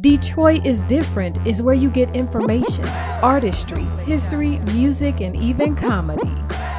Detroit is Different is where you get information, artistry, history, music, and even comedy.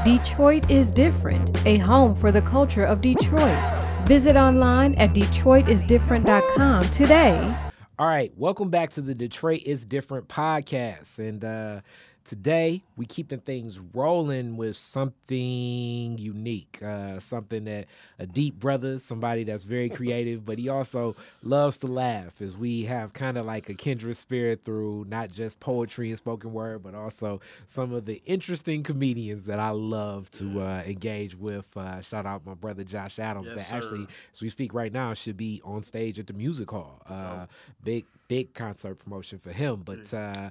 Detroit is Different, a home for the culture of Detroit. Visit online at DetroitisDifferent.com today. All right, welcome back to the Detroit is Different podcast. And uh, today we keeping things rolling with something unique, uh, something that a deep brother, somebody that's very creative, but he also loves to laugh. As we have kind of like a kindred spirit through not just poetry and spoken word, but also some of the interesting comedians that I love to uh, engage with. Uh, shout out my brother Josh Adams, Yes, that sir. actually, as we speak right now, should be on stage at the music hall. Uh, Big big concert promotion for him, but. Uh,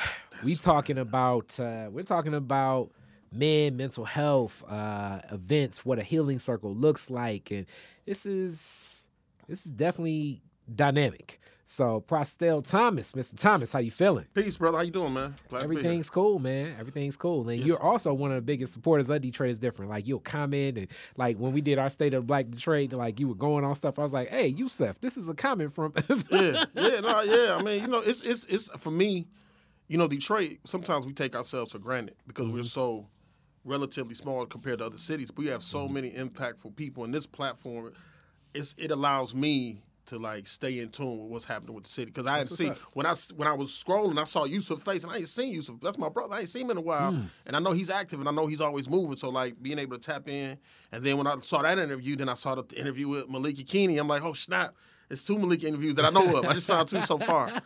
we talking about uh, we're talking about men mental health uh, events what a healing circle looks like and this is this is definitely dynamic so prostel thomas mr thomas how you feeling Peace, brother. How you doing, man? Glad to be here. everything's cool man everything's cool and Yes. you're also one of the biggest supporters of detroit is different like you'll comment and like when we did our state of black detroit like you were going on stuff i was like hey yusef this is a comment from yeah, yeah, no, yeah. I mean, you know, it's it's it's for me, you know, Detroit. Sometimes we take ourselves for granted because we're mm-hmm. so relatively small compared to other cities. We have so mm-hmm. many impactful people, and this platform, it's it allows me to like stay in tune with what's happening with the city because I hadn't what's seen when I when I was scrolling, I saw Yusuf face, and I ain't seen Yusuf. That's my brother. I ain't seen him in a while, mm. and I know he's active, and I know he's always moving. So like being able to tap in, and then when I saw that interview, then I saw the interview with Malika Keeney. I'm like, oh snap! It's two Malika interviews that I know of. I just found two so far,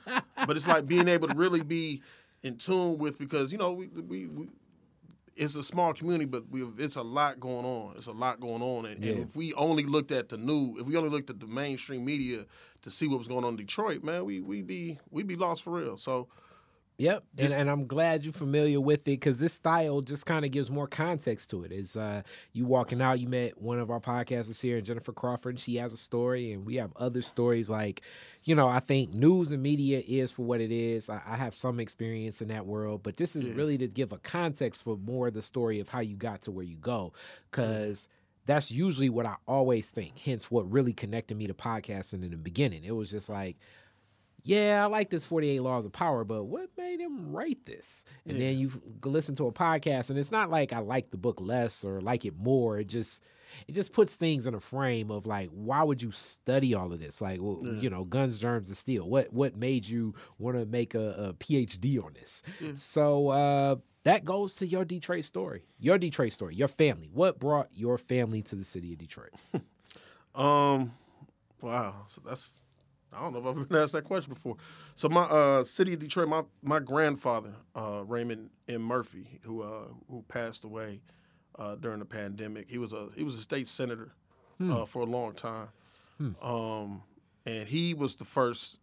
but it's like being able to really be in tune with because you know we we. we it's a small community, but we it's a lot going on. It's a lot going on, and, and if we only looked at the new, if we only looked at the mainstream media to see what was going on in Detroit, man, we we be we be lost for real. So Yep, and, and I'm glad you're familiar with it because this style just kind of gives more context to it. Is uh, you walking out, you met one of our podcasters here, Jennifer Crawford. And she has a story, and we have other stories. Like, you know, I think news and media is for what it is. I, I have some experience in that world, but this is Yeah. really to give a context for more of the story of how you got to where you go, because. That's usually what I always think. Hence, what really connected me to podcasting in the beginning. It was just like, yeah, I like this 48 Laws of Power, but what made him write this? And then you listen to a podcast, and it's not like I like the book less or like it more. It just it just puts things in a frame of like, why would you study all of this? Like, well, Yeah. you know, guns, germs, and steel. What what made you want to make a, a PhD on this? Yeah. So uh, that goes to your Detroit story, your Detroit story, your family. What brought your family to the city of Detroit? Um, wow. So that's I don't know if I've ever been asked that question before. So my uh, city of Detroit, my my grandfather, uh, Raymond M. Murphy, who uh, who passed away uh, during the pandemic. He was a he was a state senator uh, for a long time, um, and he was the first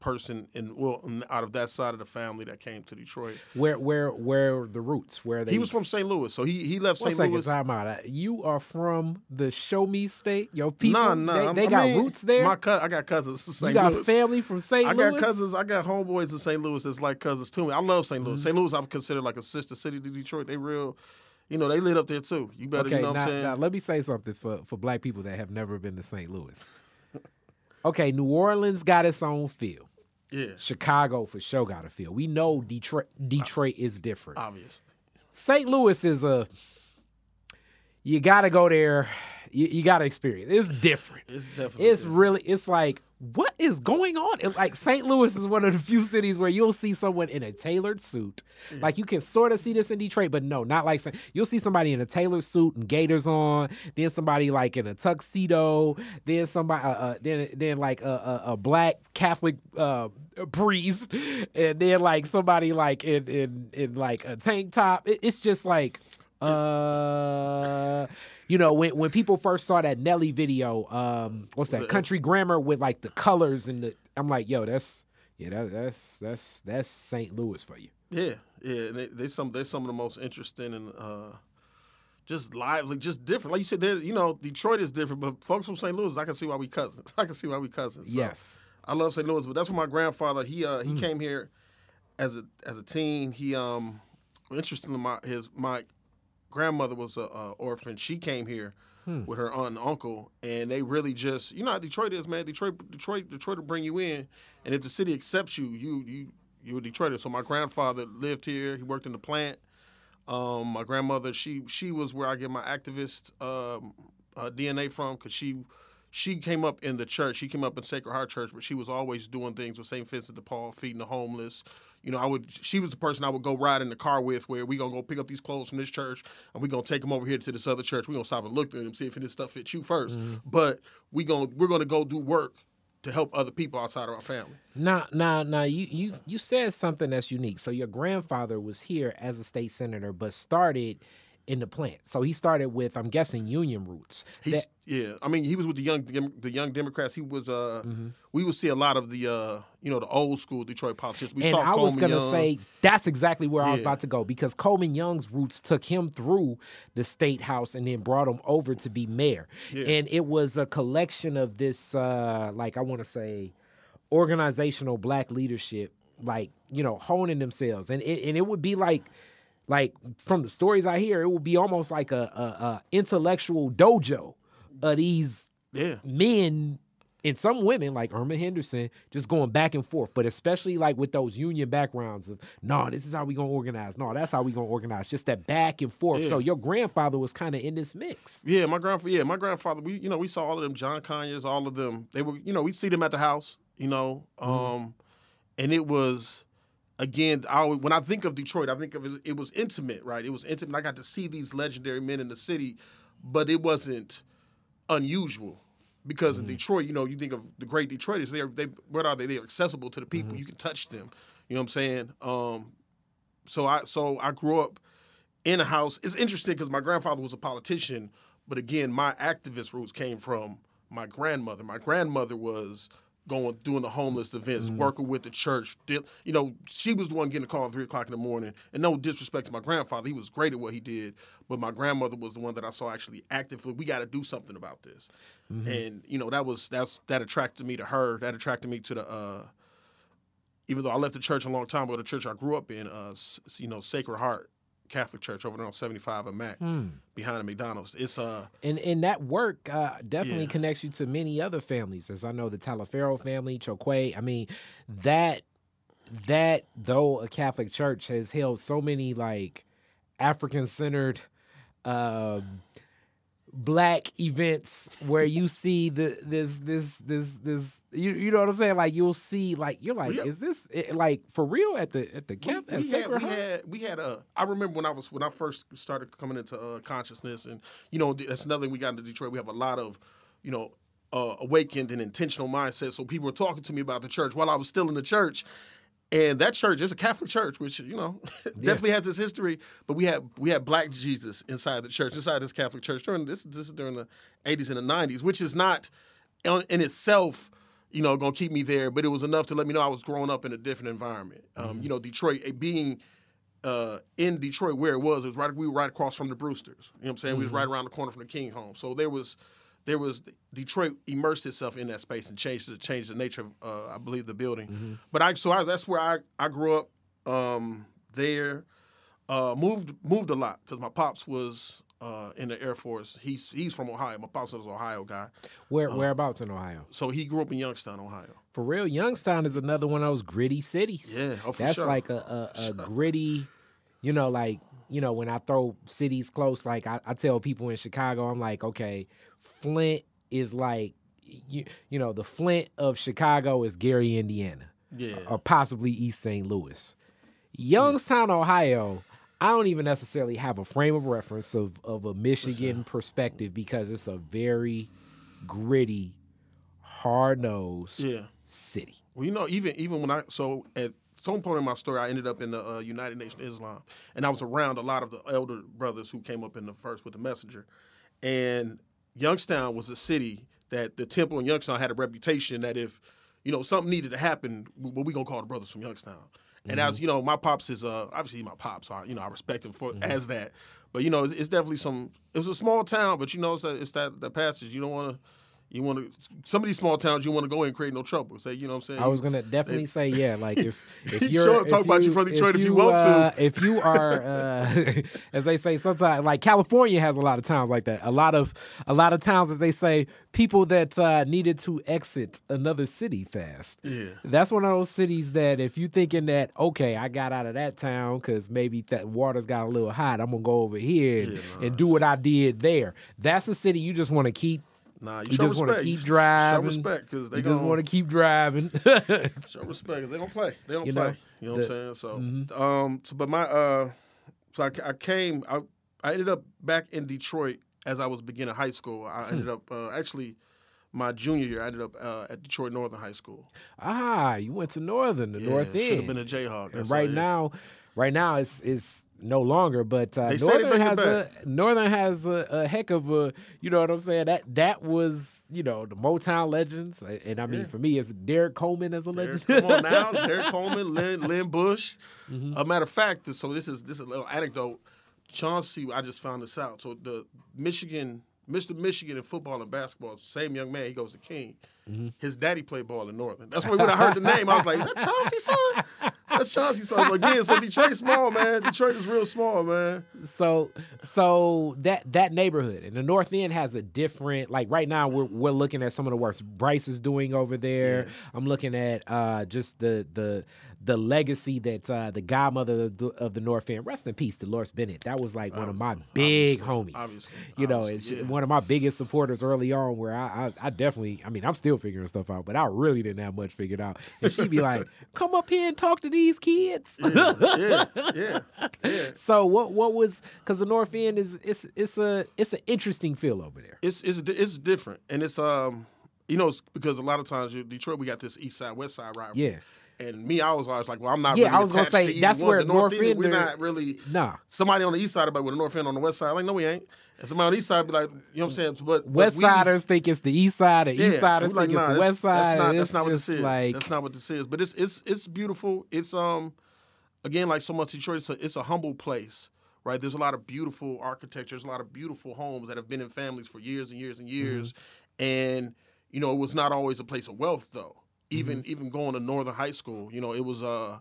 person in well out of that side of the family that came to Detroit. Where where where are the roots? Where they? He was from St. Louis, so he he left St. Louis. time out. Uh, You are from the Show Me State. Your people, Nah, nah, they, they got mean, roots there. My cou- I got cousins in you St. got Louis. family from St. I Louis. got cousins. I got homeboys in St. Louis that's like cousins to me. I love St. Louis. Mm-hmm. St. Louis, I would consider like a sister city to Detroit. They real, you know, they lit up there too. You better, Okay, you know what now, I'm saying? now let me say something for for black people that have never been to St. Louis. Okay, New Orleans got its own feel. Yeah, Chicago for sure got a feel. We know Detroit Detroit is different. Obviously. St. Louis is a you got to go there. You, you got to experience. It's different. It's definitely. It's different. really, it's like, what is going on? It- like St. Louis is one of the few cities where you'll see someone in a tailored suit. Like you can sort of see this in Detroit, but no, not like St. you'll see somebody in a tailored suit and gaiters on. Then somebody like in a tuxedo. Then somebody, uh, uh, then then like a, a, a black Catholic uh, priest, and then like somebody like in in in like a tank top. It, it's just like, uh you know, when when people first saw that Nelly video, um, what's that? Country Grammar with like the colors and the. I'm like, yo, that's yeah, that, that's that's that's St. Louis for you. Yeah, yeah. And they, they some they're some of the most interesting and uh, just lively, just different. Like you said, they're you know Detroit is different, but folks from St. Louis, I can see why we cousins. I can see why we cousins. So, Yes. I love St. Louis, but that's where my grandfather he uh Mm. he came here as a as a teen. He um interestingly my his my grandmother was a, a orphan. She came here with her aunt and uncle, and they really just you know how Detroit is, man. Detroit, Detroit, Detroit will bring you in, and if the city accepts you, you you you're a Detroiter. So my grandfather lived here. He worked in the plant. Um, my grandmother, she she was where I get my activist um, uh, DNA from, because she she came up in the church. She came up in Sacred Heart Church, but she was always doing things with St. Vincent de Paul, feeding the homeless. You know, I would. She was the person I would go ride in the car with, where we gonna go pick up these clothes from this church, and we gonna take them over here to this other church. We gonna stop and look at them, see if this stuff fits you 1st mm-hmm. But we gonna we're gonna go do work to help other people outside of our family. Now, now, now, you you you said something that's unique. So your grandfather was here as a state senator, but started in the plant. So he started with, I'm guessing, union roots. He's That- yeah. I mean, he was with the young the young Democrats. He was uh, we would see a lot of the uh, you know, the old school Detroit politicians. We and saw I was gonna say that's exactly where I was about to go because Coleman Young's roots took him through the state house and then brought him over to be mayor. Yeah. And it was a collection of this, uh, like I want to say, organizational black leadership, like you know, honing themselves, and it, and it would be like. Like from the stories I hear, it would be almost like a, a, a intellectual dojo of these yeah. men and some women like Erma Henderson just going back and forth, but especially like with those union backgrounds of no, this is how we gonna organize. No, that's how we gonna organize. Just that back and forth. So your grandfather was kind of in this mix. Yeah, my grandfather. Yeah, my grandfather. We, you know, we saw all of them. John Conyers, all of them. They were, you know, we'd see them at the house. You know, um, and it was, again, I always, when I think of Detroit, I think of it, it was intimate, right? It was intimate. I got to see these legendary men in the city, but it wasn't unusual because in Detroit, you know, you think of the great Detroiters. They are, they, what are they? They are accessible to the people. You can touch them. You know what I'm saying? Um, so I, so I grew up in a house. It's interesting because my grandfather was a politician, but again, my activist roots came from my grandmother. My grandmother was going doing the homeless events, working with the church. Did- You know, she was the one getting a call at three o'clock in the morning. And no disrespect to my grandfather, he was great at what he did, but my grandmother was the one that I saw actually actively. We got to do something about this, and you know that was that's that attracted me to her. That attracted me to the. uh even though I left the church a long time ago, the church I grew up in, uh, you know, Sacred Heart Catholic Church over there on 75 and Mac, behind the McDonald's. It's uh, And and that work uh, definitely Yeah. connects you to many other families, as I know the Talaferro family, Choque. I mean, that that though a Catholic church has held so many like African centered um black events where you see the this this this this you, you know what I'm saying like you'll see like you're like yeah. is this eh, like for real at the at the camp we at had, we had we had a. I remember when I was when I first started coming into uh, consciousness, and you know that's another thing we got into Detroit. We have a lot of, you know, uh, awakened and intentional mindset. So people were talking to me about the church while I was still in the church. And that church is a Catholic church, which you know definitely has its history. But we had we had Black Jesus inside the church, inside this Catholic church during this this is during the '80s and the '90s, which is not in, itself, you know, gonna keep me there. But it was enough to let me know I was growing up in a different environment. Um, You know, Detroit eh, being uh, in Detroit where it was, it was right we were right across from the Brewsters. You know what I'm saying? We was right around the corner from the King home. So there was there was Detroit immersed itself in that space and changed the changed the nature of uh, I believe the building. But I so I, that's where I I grew up um, there. Uh, moved moved a lot because my pops was uh, in the Air Force. He's he's from Ohio. My pops was an Ohio guy, Where whereabouts in Ohio? so he grew up in Youngstown, Ohio. For real, Youngstown is another one of those gritty cities. Yeah, oh, that's sure. like a, a, a gritty, you know, like you know when I throw cities close, like I, I tell people in Chicago, I'm like, okay, Flint is like, you, you know, the Flint of Chicago is Gary, Indiana, Yeah, or possibly East St. Louis. Youngstown, Ohio. I don't even necessarily have a frame of reference of, of a Michigan perspective because it's a very gritty, hard nosed yeah. city. Well, you know, even even when I so at some point in my story, I ended up in the uh, United Nations Islam, and I was around a lot of the elder brothers who came up in the first with the messenger, and Youngstown was a city that the temple in Youngstown had a reputation that if you know something needed to happen, what we gonna call the brothers from Youngstown. And as you know, my pops is uh obviously my pops, so I, you know I respect him for as that. But you know, it's, it's definitely some. It was a small town, but you know, it's that it's that, that passage. You don't want to You want to some of these small towns you want to go in and create no trouble. Say you know what I'm saying. I was gonna definitely say yeah. Like if if You you're sure, if talk about you from Detroit if you want to. uh, If you are, uh, as they say, sometimes like California has a lot of towns like that. A lot of a lot of towns, as they say, people that uh, needed to exit another city fast. Yeah. That's one of those cities that if you thinking that okay, I got out of that town because maybe that water's got a little hot, I'm gonna go over here and, Yeah, and do what I did there. That's a city you just want to keep. Nah, you, You just wanna keep driving. Show respect because they You just want to keep driving. Show respect because they don't play. They don't You play. know, you know the- mm-hmm. what I'm saying? So, um, so but my uh, so I, I came. I I ended up back in Detroit as I was beginning high school. I Hmm. ended up uh, actually my junior year. I ended up uh, at Detroit Northern High School. ah, you went to Northern, the Yeah, North should have been a Jayhawk. And right now, right now it's it's no longer. But uh, They say they Northern has a. Northern has a, a heck of a you know what I'm saying. That that was you know the Motown legends, and I mean Yeah. for me it's Derek Coleman as a Derek, legend. come on now, Derek Coleman, Lynn, Lynn Bush. Mm-hmm. A matter of fact, so this is this is a little anecdote. Chauncey, I just found this out. So the Michigan, Mr. Michigan in football and basketball, same young man. He goes to King. Mm-hmm. His daddy played ball in Northern. That's why when I heard the name, I was like, "Is that Chauncey son? That's Chauncey son." But again, so Detroit's small, man. Detroit is real small, man. so so that that neighborhood and the North End has a different like right now we're we're looking at some of the works Bryce is doing over there. I'm looking at uh just the the the legacy that uh the godmother of the, of the North End rest in peace Dolores Bennett. That was like one of my big homies. obviously, you know, and she, yeah. one of my biggest supporters early on where I, I I definitely I mean I'm still figuring stuff out, but I really didn't have much figured out. And she'd be like, "Come up here and talk to these kids." Yeah, yeah, yeah. So what what was because the North End is it's it's a it's an interesting feel over there. it's it's it's different, and it's um, you know, it's because a lot of times in Detroit we got this East Side West Side rivalry. Yeah. And me, I was always like, well, I'm not. Yeah, really I was gonna say, to that's where the North North End, we're not really. Nah. Somebody on the East Side about with the North End on the West Side, like no, we ain't. And somebody on the East Side be like, you know what I'm saying? But, but West we- Siders think it's the East Side, and yeah, East Siders like, think nah, it's the West Side. That's not, that's not what this is. Like, that's not what this is. But it's it's it's beautiful. It's um, again, like so much Detroit. It's a, it's a humble place, right? There's a lot of beautiful architecture. There's a lot of beautiful homes that have been in families for years and years and years. And you know, it was not always a place of wealth, though. Even mm-hmm. even going to Northern High School, you know, it was uh,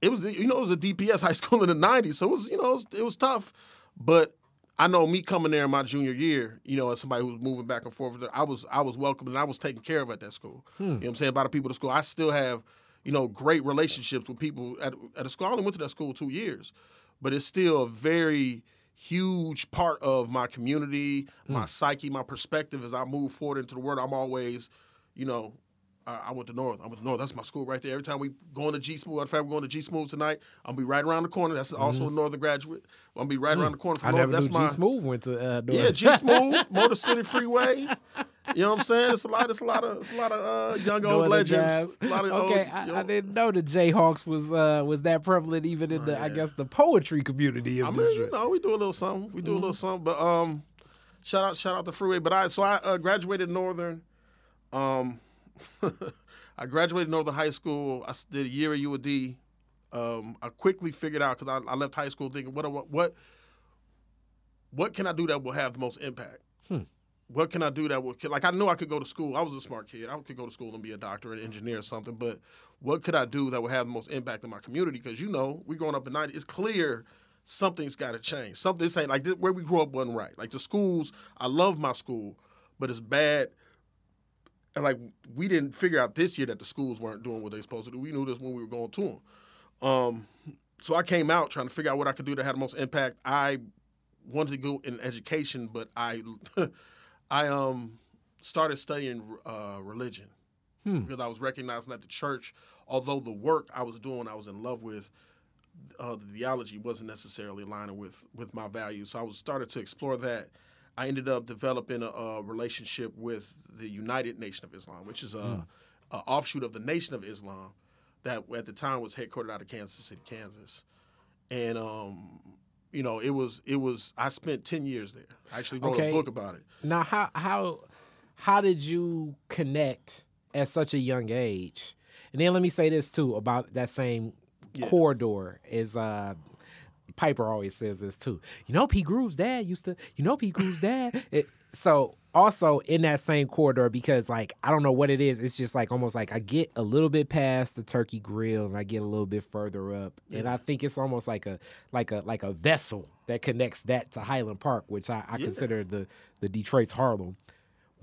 it was you know it was a DPS high school in the '90s, so it was you know it was, it was tough. But I know me coming there in my junior year, you know, as somebody who was moving back and forth, I was I was welcomed and I was taken care of at that school. Hmm. You know what I'm saying? About the people at the school, I still have you know great relationships with people at at the school. I only went to that school two years, but it's still a very huge part of my community, my hmm. psyche, my perspective as I move forward into the world. I'm always, you know, I, I went to North. I went to North. That's my school right there. Every time we going to G Smooth, in fact, we're going to G Smooth tonight. I'll be right around the corner. That's also a Northern graduate. I'll be right around the corner I from North. never That's knew my G Smooth went to uh, North. yeah, G Smooth, Motor City Freeway. You know what I'm saying? It's a lot. It's a lot of. It's a lot of uh, young old Northern legends. A lot of okay, old, I, you I didn't know the Jayhawks was uh, was that prevalent even in the I guess the poetry community of I mean, you Detroit. know, we do a little something. We do a Mm-hmm. little something. But um, shout out, shout out to Freeway. But I so I uh, graduated Northern. Um, I graduated Northern High School. I did a year at UAD. Um, I quickly figured out because I, I left high school thinking, what what what what can I do that will have the most impact? What can I do that will like I knew I could go to school. I was a smart kid. I could go to school and be a doctor, an engineer, or something. But what could I do that would have the most impact in my community? Because you know, we growing up in '90s, it's clear something's got to change. Something's ain't like this, where we grew up wasn't right. Like the schools, I love my school, but it's bad. And like we didn't figure out this year that the schools weren't doing what they're supposed to do. We knew this when we were going to them. Um, so I came out trying to figure out what I could do that had the most impact. I wanted to go in education, but I I um started studying uh, religion because I was recognizing that the church, although the work I was doing, I was in love with, uh, the theology wasn't necessarily aligning with with my values. So I was started to explore that. I ended up developing a, a relationship with the United Nation of Islam, which is a, a offshoot of the Nation of Islam that at the time was headquartered out of Kansas City, Kansas. And um, you know, it was it was I spent ten years there. I actually wrote Okay. a book about it. Now, how how how did you connect at such a young age? And then let me say this too about that same corridor is uh Piper always says this too. You know, P Groove's dad used to. You know, P Groove's dad. It, so also in that same corridor because like I don't know what it is. It's just like almost like I get a little bit past the turkey grill and I get a little bit further up. And I think it's almost like a like a like a vessel that connects that to Highland Park, which I, I Yeah. consider the the Detroit's Harlem.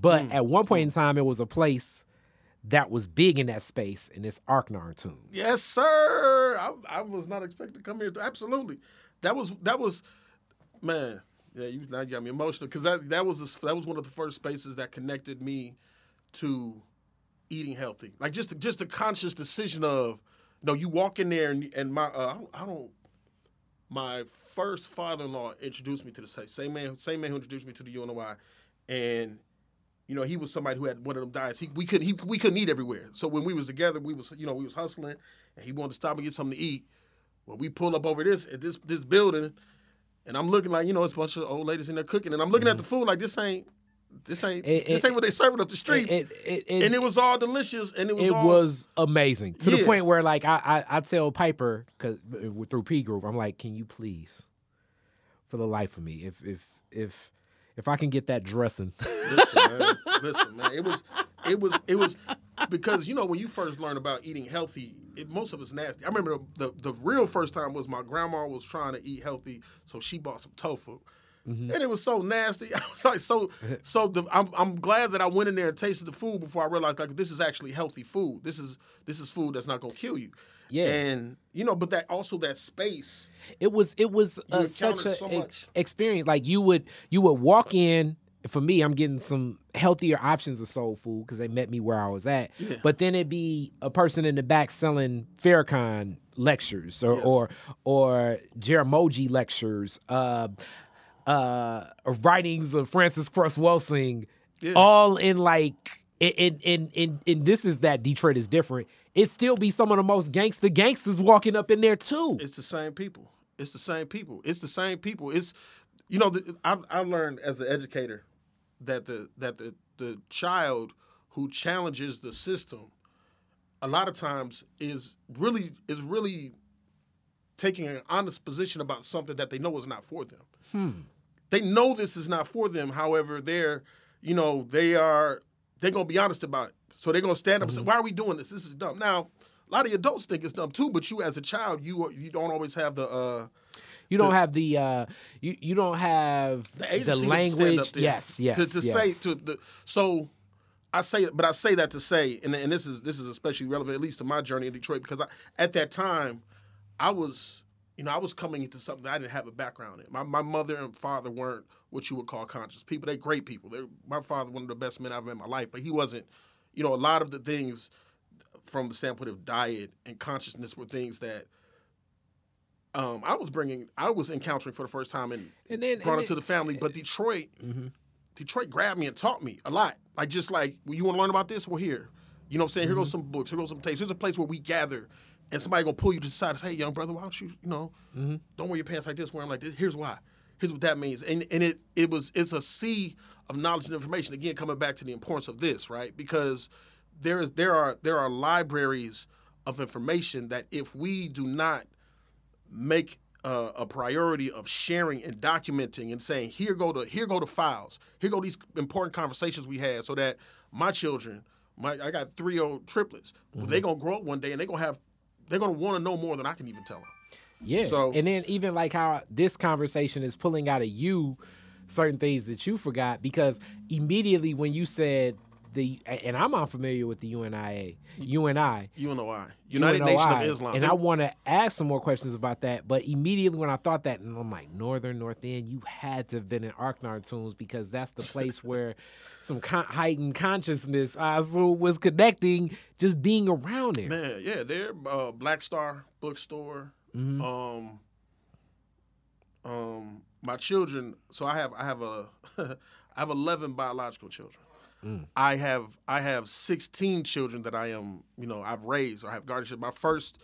But Mm, at one point in time it was a place that was big in that space and it's Arknar Tomb. Yes, sir. I, I was not expecting to come here. Absolutely, that was that was, man. Yeah, you now you got me emotional because that that was the- that was one of the first spaces that connected me to eating healthy. Like just just a conscious decision of, no, you walk in there and and my uh, I don't- I don't. My first father-in-law introduced me to the same same man same man who introduced me to the UNOI, and you know, he was somebody who had one of them diets. He, we couldn't he, we couldn't eat everywhere. So when we was together, we was you know we was hustling, and he wanted to stop and get something to eat. Well, we pull up over this at this this building, and I'm looking like you know it's a bunch of old ladies in there cooking, and I'm looking at the mm-hmm. food like this ain't this ain't It- this it- ain't what they serving up the street, It, it, it, and it was all delicious, and it was it all was amazing to the point where like I I, I tell Piper because uh, through P Groove I'm like, can you please, for the life of me, if if if if I can get that dressing, listen, man. listen, man. It was, it was, it was because you know when you first learn about eating healthy, it, most of it's nasty. I remember the, the the real first time was my grandma was trying to eat healthy, so she bought some tofu. Mm-hmm. And it was so nasty. I was like, so, so. The, I'm, I'm glad that I went in there and tasted the food before I realized like this is actually healthy food. This is this is food that's not gonna kill you. Yeah. And you know, but that also that space. it was it was uh, such encountered a so experience. Like you would you would walk in. For me, I'm getting some healthier options of soul food because they met me where I was at. Yeah. But then it'd be a person in the back selling Farrakhan lectures or Yes. or or Jaramogi lectures, uh, uh, writings of Frances Cress Welsing, Yeah. all in like in in in, in this is that Detroit is different. It still be some of the most gangster gangsters walking up in there too. It's the same people. It's the same people. It's the same people. It's you know the, I I learned as an educator that the that the the child who challenges the system a lot of times is really is really taking an honest position about something that they know is not for them. Hmm. They know this is not for them. However, they're you know they are they're gonna be honest about it. So they're gonna stand up and say, "Why are we doing this? This is dumb." Now, a lot of adults think it's dumb too, but you as a child, you are- you don't always have the uh, You don't have the uh you you don't have the the, language. Yes, yes. To, to yes. say to the so. I say, but I say that to say, and, and this is this is especially relevant, at least to my journey in Detroit, because I, at that time, I was, you know, I was coming into something that I didn't have a background in. My, my mother and father weren't what you would call conscious people. They're great people. They're, my father, one of the best men I've met in my life, but he wasn't, you know, a lot of the things from the standpoint of diet and consciousness were things that um, I was bringing, I was encountering for the first time and, And then- brought and it to the family. But Detroit, Mm-hmm. Detroit grabbed me and taught me a lot. Like just like, well, you want to learn about this? Well, here, you know what I'm saying? Here Mm-hmm. goes some books. Here goes some tapes. Here's a place where we gather, and somebody gonna pull you to the side and say, "Hey, young brother, why don't you, you know, Mm-hmm. don't wear your pants like this? Wear them like this. Here's why. Here's what that means." And and it it was it's a sea of knowledge and information. Again, coming back to the importance of this, right? Because there is there are there are libraries of information that if we do not make uh, a priority of sharing and documenting and saying here go the here go the files here go these important conversations we had so that my children my I got three old triplets well, they gonna grow up one day and they're gonna have they're gonna want to know more than I can even tell them Yeah. So- and then even like how this conversation is pulling out of you certain things that you forgot because immediately when you said the and I'm unfamiliar with the UNIA, UNI, UNOI United UNOI, Nation of Islam and I want to ask some more questions about that. But immediately when I thought that, and I'm like, Northern North End, you had to have been in Arknar Tunes because that's the place where some con- heightened consciousness I assume was connecting just being around there. Man, yeah, they're uh, Black Star bookstore. Mm-hmm. Um, um, my children. So I have I have a I have eleven biological children. Mm. I have I have sixteen children that I am you know I've raised or have guardianship. My first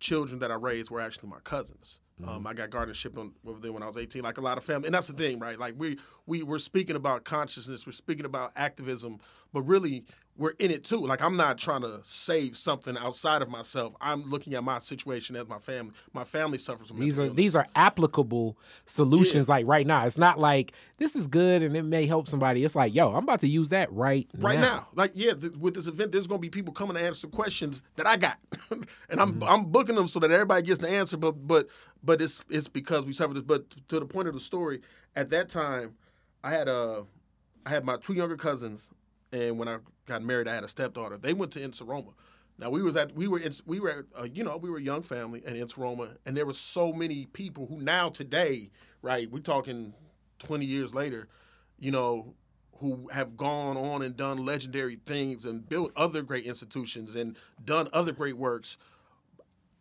children that I raised were actually my cousins. Mm-hmm. Um, I got guardianship on, with them when I was 18, like a lot of family. And that's the thing, right? Like we we we're speaking about consciousness, we're speaking about activism, but really we're in it too. Like I'm not trying to save something outside of myself. I'm looking at my situation as my family. My family suffers from these are illness. these are applicable solutions like right now. It's not like this is good and it may help somebody. It's like, yo, I'm about to use that right right now. Like yeah, th- with this event, there's going to be people coming to answer questions that I got, and I'm Mm-hmm. I'm booking them so that everybody gets the answer. But but but it's it's because we suffered this. But to the point of the story, at that time, I had a I had my two younger cousins, and when I got married, I had a stepdaughter. They went to Nsoroma. Now we was at we were in, we were uh, you know we were a young family in Nsoroma, and there were so many people who now today right we're talking twenty years later, you know who have gone on and done legendary things and built other great institutions and done other great works.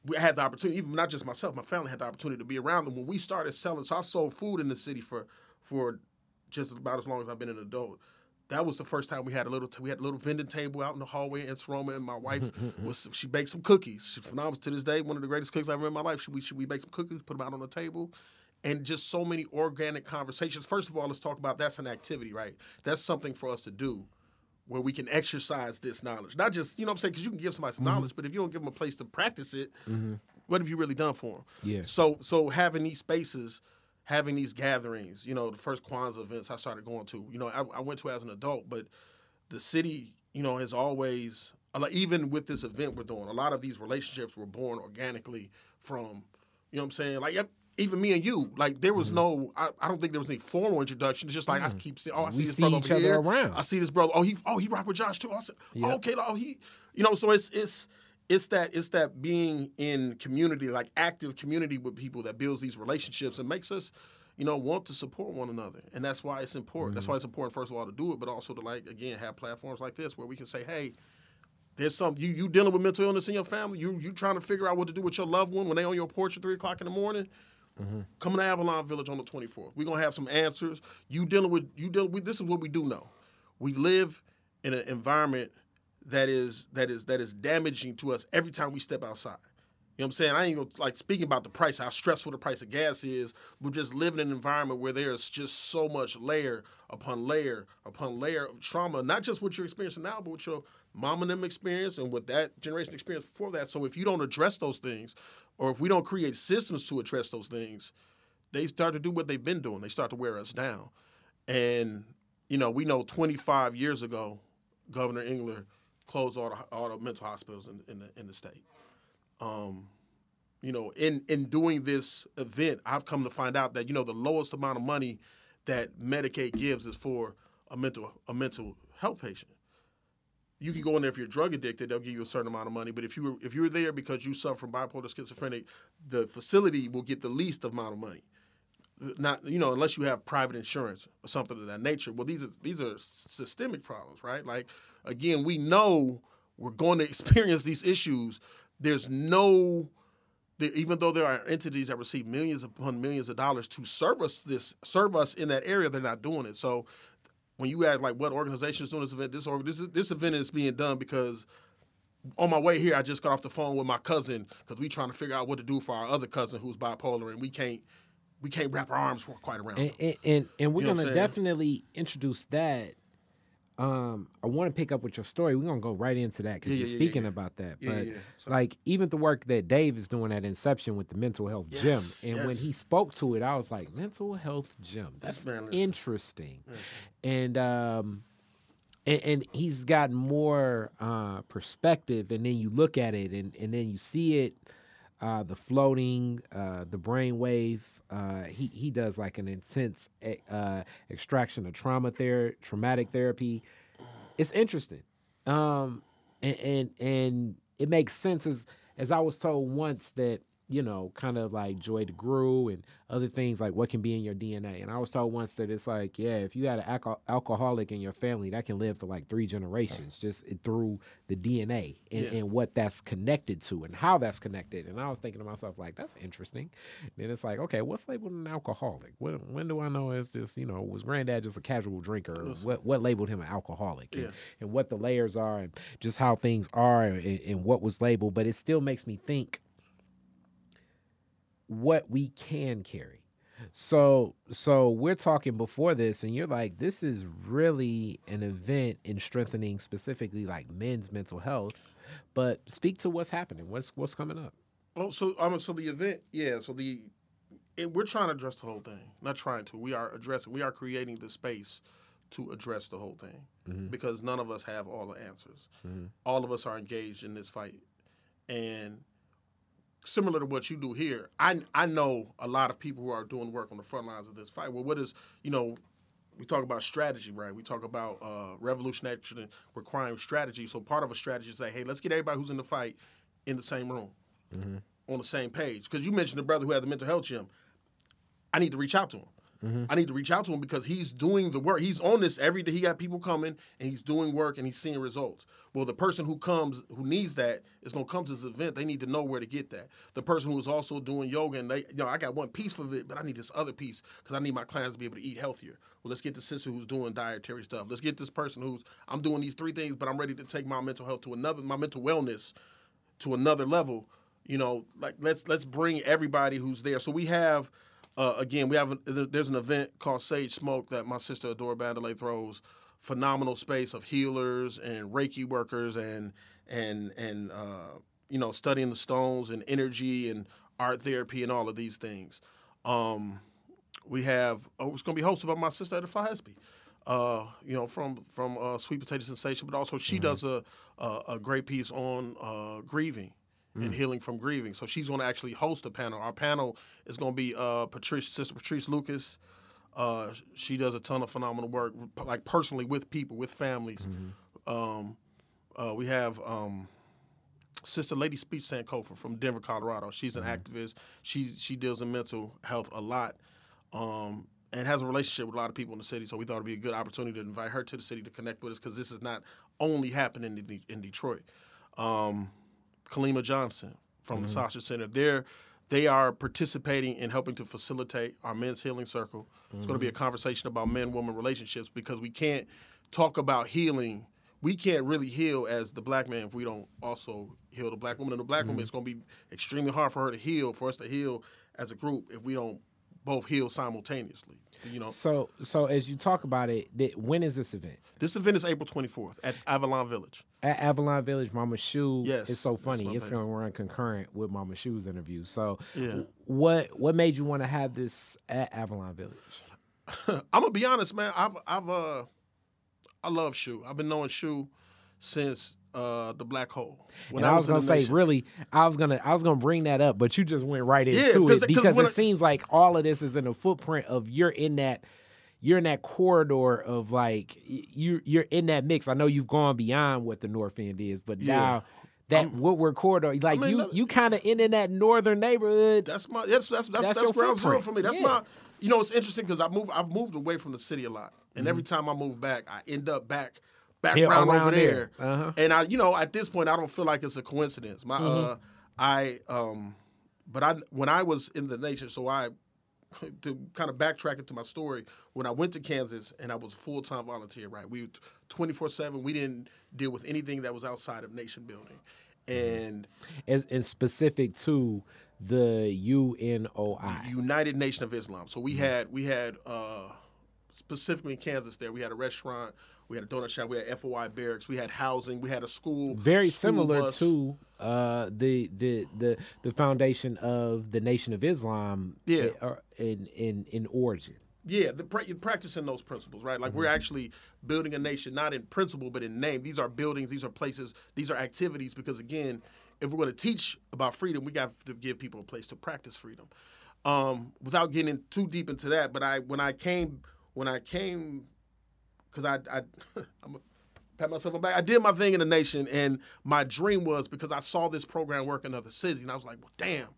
We had the opportunity, even not just myself, my family had the opportunity to be around them when we started selling. So I sold food in the city for for just about as long as I've been an adult. That was the first time we had a little we had a little vending table out in the hallway in Roma, and my wife was she baked some cookies. She, phenomenal to this day, one of the greatest cookies I've ever in my life. She, we, she, we baked some cookies, put them out on the table, and just so many organic conversations. First of all, let's talk about that's an activity, right? That's something for us to do where we can exercise this knowledge. Not just, you know what I'm saying, because you can give somebody some mm-hmm. knowledge, but if you don't give them a place to practice it, mm-hmm. what have you really done for them? Yeah. So so having these spaces, having these gatherings, you know, the first Kwanzaa events I started going to, you know, I, I went to as an adult, but the city, you know, has always, a lot- even with this event we're doing, a lot of these relationships were born organically from, you know what I'm saying? Like, even me and you, like, there was Mm-hmm. no, I, I don't think there was any formal introduction. It's just like, I keep seeing, oh, I see Mm. We this see brother each over other here. around. I see this brother. Oh, he, oh, he rock with Josh too. I said, Yep. oh, okay, oh, he, you know, so it's, it's, it's that it's that being in community, like active community with people that builds these relationships and makes us, you know, want to support one another. And that's why it's important. That's why mm-hmm. it's important, first of all, to do it, but also to like again have platforms like this where we can say, hey, there's some you you dealing with mental illness in your family. You you trying to figure out what to do with your loved one when they on your porch at three o'clock in the morning. Mm-hmm. Coming to Avalon Village on the 24th. We're gonna have some answers. You dealing with you dealing with this is what we do know. We live in an environment that is that is that is damaging to us every time we step outside. You know what I'm saying? I ain't gonna like speaking about the price, how stressful the price of gas is. We're just living in an environment where there's just so much layer upon layer upon layer of trauma, not just what you're experiencing now, but what your mom and them experience and what that generation experienced before that. So if you don't address those things, or if we don't create systems to address those things, they start to do what they've been doing. They start to wear us down. And, you know, we know 25 years ago, Governor Engler closed all the, all the mental hospitals in, in, the, in the state. Um, you know, in, in doing this event, I've come to find out that, you know, the lowest amount of money that Medicaid gives is for a mental, a mental health patient. You can go in there if you're drug addicted; they'll give you a certain amount of money. But if you were, if you're there because you suffer from bipolar schizophrenic, the facility will get the least amount of money not you know unless you have private insurance or something of that nature. Well these are these are systemic problems right? Like again we know we're going to experience these issues. There's no even though there are entities that receive millions upon millions of dollars to serve us this serve us in that area they're not doing it. So when you ask like what organization is doing this event this this, this event is being done because on my way here, I just got off the phone with my cousin because we trying to figure out what to do for our other cousin who's bipolar, and we can't we can't wrap our arms quite around. and and, and, and we're You know gonna definitely introduce that. Um, I want to pick up with your story. We're gonna go right into that because Yeah, you're yeah, speaking yeah. about that. But. Like even the work that Dave is doing at Inception with the mental health Yes, gym, and when he spoke to it, I was like, mental health gym. That's listen. interesting, and um, and, and he's got more uh, perspective. And then you look at it, and and then you see it. Uh, the floating, uh, the brainwave. Uh, he he does like an intense uh, extraction of trauma ther- traumatic therapy. It's interesting, um, and, and and it makes sense as as I was told once that you know, kind of like Joy DeGruy and other things like what can be in your DNA. And I was told once that it's like, yeah, if you had an alco- alcoholic in your family, that can live for like three generations just through the DNA and, Yeah. and what that's connected to and how that's connected. And I was thinking to myself, like, that's interesting. then it's like, okay, what's labeled an alcoholic? When, when do I know it's just, you know, was granddad just a casual drinker? Or what, what labeled him an alcoholic? And, and what the layers are and just how things are and, and what was labeled. But it still makes me think what we can carry. So so we're talking before this and you're like this is really an event in strengthening specifically like men's mental health. But speak to what's happening. What's what's coming up? Oh, so um, so the event, yeah. So the it, we're trying to address the whole thing. Not trying to. We are addressing. We are creating the space to address the whole thing Mm-hmm. because none of us have all the answers. All of us are engaged in this fight, and similar to what you do here, I I know a lot of people who are doing work on the front lines of this fight. Well, what is you know. We talk about strategy, right? We talk about uh, revolution action requiring strategy. So part of a strategy is say, hey, let's get everybody who's in the fight in the same room on the same page. Because you mentioned the brother who had the mental health gym. I need to reach out to him. Mm-hmm. I need to reach out to him because he's doing the work. He's on this every day. He got people coming and he's doing work and he's seeing results. Well, the person who comes who needs that is to come to this event. They need to know where to get that. The person who's also doing yoga and they, you know, I got one piece of it, but I need this other piece because I need my clients to be able to eat healthier. Well, let's get the sister who's doing dietary stuff. Let's get this person who's I'm doing these three things, but I'm ready to take my mental health to another, my mental wellness to another level. You know, like let's let's bring everybody who's there. So we have, uh, again, we have a, there's an event called Sage Smoke that my sister Adora Bandalay throws. Phenomenal space of healers and Reiki workers and and and uh, you know studying the stones and energy and art therapy and all of these things. Um, we have oh, it's going to be hosted by my sister Etta Hesby. Uh, you know, from from uh, Sweet Potato Sensation, but also she does a, a a great piece on uh, grieving and healing from grieving. So she's going to actually host a panel. Our panel is going to be uh, Patrice, Sister Patrice Lucas. Uh, she does a ton of phenomenal work, like personally with people, with families. Um, uh, we have um, Sister Lady Speech Sankofa from Denver, Colorado. She's an activist. She she deals in mental health a lot, um, and has a relationship with a lot of people in the city. So we thought it'd be a good opportunity to invite her to the city to connect with us because this is not only happening in, De- in Detroit. Um, Kalimah Johnson from the mm-hmm. Sasha Center. They're they are participating in helping to facilitate our men's healing circle. It's going to be a mm-hmm. conversation about men woman relationships because we can't talk about healing. We can't really heal as the black man if we don't also heal the black woman. And the black woman, mm-hmm. it's going to be extremely hard for her to heal, for us to heal as a group if we don't both heal simultaneously. You know, So so as you talk about it, th- when is this event? this event is April 24th at Avalon Village. At Avalon Village, Mama Shu. Yes, it's so funny. It's gonna run concurrent with Mama Shu's interview. So, Yeah. what what made you want to have this at Avalon Village? I'm gonna be honest, man. I've I've uh I love Shu. I've been knowing Shu since uh the black hole. When and I was, gonna say, nation. really, I was gonna I was gonna bring that up, but you just went right Yeah, into 'cause- it 'cause because it I- seems like all of this is in the footprint of you're in that you're in that corridor of like you you're in that mix. I know you've gone beyond what the North End is, but Yeah. now that Woodward corridor, like mean, you you kind of in in that northern neighborhood. That's my that's that's that's, That's that's, ground zero for me. That's Yeah. my you know it's interesting because I move I've moved away from the city a lot, and every time I move back, I end up back back Yeah, around, around over there. there. Uh-huh. And I you know at this point I don't feel like it's a coincidence. My uh I um but I when I was in the nation, so I to kind of backtrack into my story, when I went to Kansas and I was a full time volunteer, right? We twenty four seven. We didn't deal with anything that was outside of nation building, and and, and specific to the UNOI. United Nation of Islam. So we had we had uh, specifically in Kansas there we had a restaurant, we had a donut shop, we had FOI barracks, we had housing, we had a school. Very school similar bus. to uh, the the the the foundation of the Nation of Islam. Yeah. uh, in in in origin. Yeah, the pra- practicing those principles, right? Like we're actually building a nation, not in principle, but in name. These are buildings, these are places, these are activities. Because again, if we're going to teach about freedom, we got to give people a place to practice freedom. Um, without getting too deep into that, but I when I came when I came, because I I I'm a, pat myself on the back. I did my thing in the nation, and my dream was because I saw this program work in other cities, and I was like, well, damn,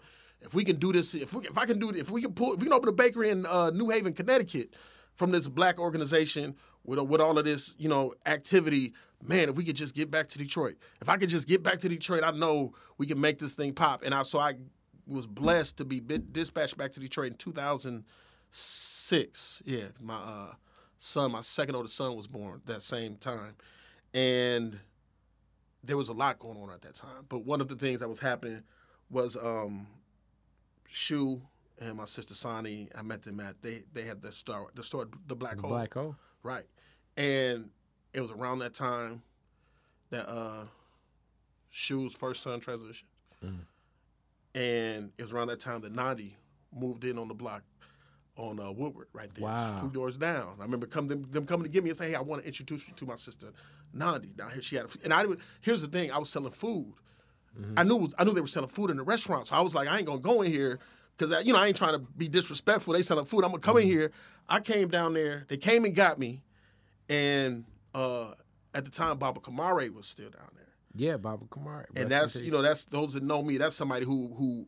if we can do this, if we if I can do if we can pull, if we can open a bakery in uh, New Haven, Connecticut, from this black organization with with all of this, you know, activity. Man, if we could just get back to Detroit, if I could just get back to Detroit, I know we can make this thing pop. And I so I was blessed to be dispatched back to Detroit in 2006. Yeah, my uh, son, my second oldest son, was born that same time, and there was a lot going on at that time. But one of the things that was happening was um, Shu and my sister Sonny. I met them at they they had the store the store the Black The Hole. Black Hole. Right. And it was around that time that uh Shu's first son transitioned. And it was around that time that Nandi moved in on the block on uh, Woodward right there. Wow. Few doors down. I remember come, them, them coming to get me and say, hey, I want to introduce you to my sister Nandi. Now here she had a, and I here's the thing, I was selling food. I knew I knew they were selling food in the restaurant, so I was like, I ain't gonna go in here because you know I ain't trying to be disrespectful. They selling food. I'm gonna come in here. I came down there. They came and got me, and uh, at the time, Baba Kamare was still down there, Yeah, Baba in and that's you know that's those that know me. That's somebody who who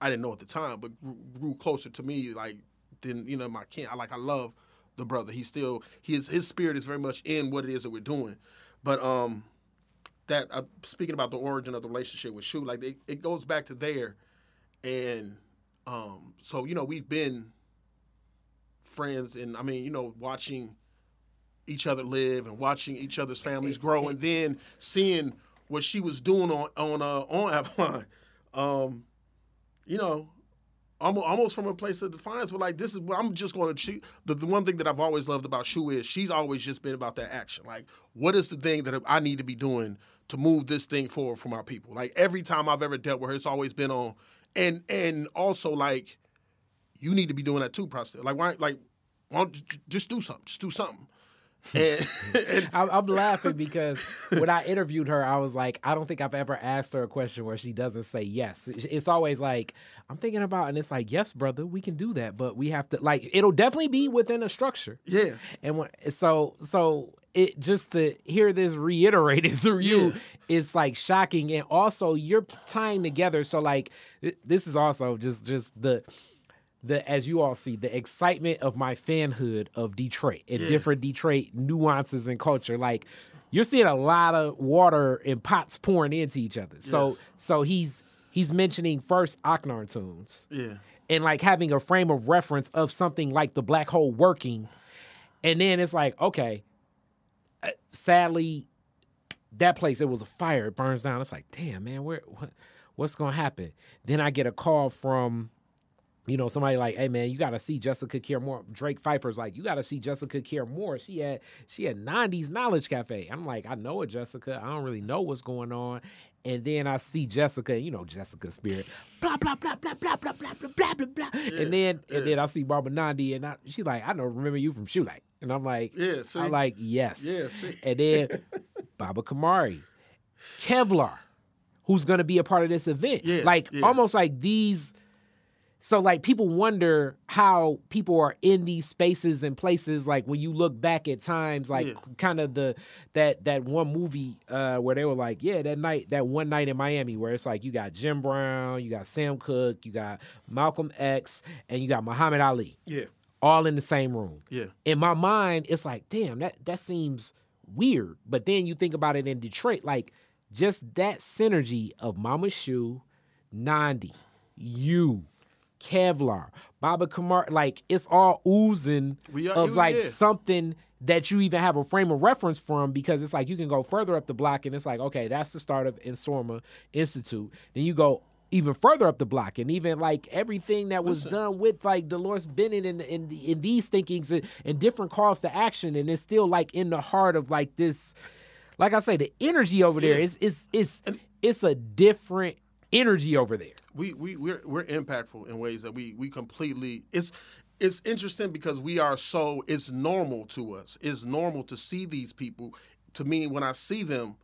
I didn't know at the time, but grew, grew closer to me. Like than you know my kin. I like I love the brother. He's still his his spirit is very much in what it is that we're doing, but um that uh, speaking about the origin of the relationship with Shu, like it, it goes back to there, and um, so you know we've been friends, and I mean you know watching each other live and watching each other's families grow, and then seeing what she was doing on on uh, on Avalon, um, you know. Almost, from a place of defiance, but like this is what I'm just going to. She, the, the one thing that I've always loved about Shu is she's always just been about that action. Like, what is the thing that I need to be doing to move this thing forward for my people? Like every time I've ever dealt with her, it's always been on, and and also like, you need to be doing that too, Prostate. Like why? Like, why just do something? Just do something. And, and I'm, I'm laughing because when I interviewed her, I was like, I don't think I've ever asked her a question where she doesn't say yes. It's always like, I'm thinking about, and it's like, yes, brother, we can do that, but we have to like, it'll definitely be within a structure. yeah, And when, so, so it just to hear this reiterated through you Yeah. is like shocking, and also you're tying together. So like, this is also just just the the as you all see the excitement of my fanhood of Detroit and Yeah. different Detroit nuances and culture. Like you're seeing a lot of water and pots pouring into each other. So Yes. so he's he's mentioning first Aknar tunes yeah, and like having a frame of reference of something like the black hole working, and then it's like okay, uh, sadly, that place it was a fire, it burns down. It's like damn man, where what, what's gonna happen? Then I get a call from you know, somebody like, hey man, you gotta see Jessica Care Moore. Drake Pfeiffer's like, you gotta see Jessica Care Moore. She had she had 90s Knowledge Cafe. I'm like, I know it, Jessica. I don't really know what's going on. And then I see Jessica, you know, Jessica Spirit, blah, blah, blah, blah, blah, blah, blah, blah, blah, blah, blah. and then and then I see Barbara Nandi and I, she's like, I don't remember you from Shoe Light. And I'm like, yeah. See, I'm like, yes. yeah, see, And then Baba Kamari, Kevlar, who's going to be a part of this event. Yeah, like yeah. almost like these. So like people wonder how people are in these spaces and places. Like when you look back at times, like Yeah. kind of the that that one movie uh, where they were like, yeah, that night, that one night in Miami, where it's like you got Jim Brown, you got Sam Cooke, you got Malcolm X, and you got Muhammad Ali, yeah, all in the same room yeah, in my mind, it's like, damn, that that seems weird. But then you think about it in Detroit, like just that synergy of Mama Shu, Nandi, you, Kevlar, Baba Kamar, like it's all oozing are- of like something that you even have a frame of reference from because it's like you can go further up the block and it's like, okay, that's the start of Nsoroma Institute. Then you go even further up the block and even like everything that was done with like Dolores Bennett and in, in, in these thinkings and, and different calls to action and it's still like in the heart of like this like I say the energy over there is is is it's a different energy over there. We we we're we're impactful in ways that we we completely it's it's interesting because we are so it's normal to us. It's normal to see these people. To me, when I see them,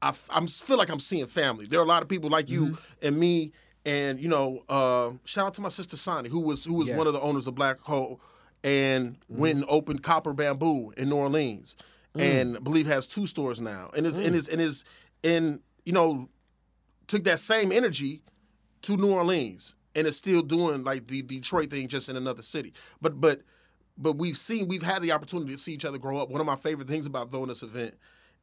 I I'm feel like I'm seeing family. There are a lot of people like you mm-hmm. and me, and you know, uh, shout out to my sister Sonny, who was who was Yeah. one of the owners of Black Hole, and mm-hmm. went and opened Copper Bamboo in New Orleans, mm. and I believe has two stores now, and is and mm. is and is and you know, took that same energy to New Orleans and is still doing like the Detroit thing just in another city. But but but we've seen we've had the opportunity to see each other grow up. One of my favorite things about throwing this event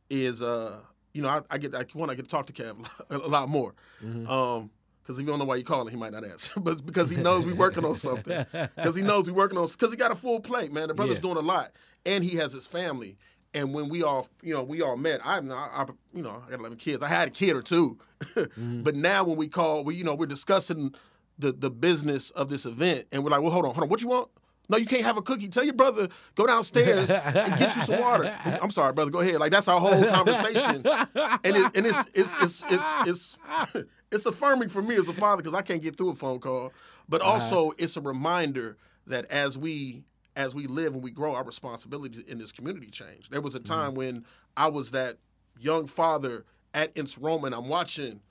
is uh you know I, I get I one I get to talk to Kev a lot more. Um because if you don't know why you calling, he might not answer. But it's because he knows we working on something. Because he knows we working on. Because he got a full plate, man. The brother's Yeah. doing a lot, and he has his family. And when we all, you know, we all met. I'm not, I, you know, I got 11 kids. I had a kid or two, mm-hmm. but now when we call, we, you know, we're discussing the the business of this event, and we're like, well, hold on, hold on, what you want? No, you can't have a cookie. Tell your brother go downstairs and get you some water. I'm sorry, brother. Go ahead. Like that's our whole conversation, and it, and it's it's it's it's it's it's affirming for me as a father because I can't get through a phone call, but uh-huh. also it's a reminder that as we as we live and we grow, our responsibilities in this community change. There was a time when I was that young father at Nsoroma. I'm watching,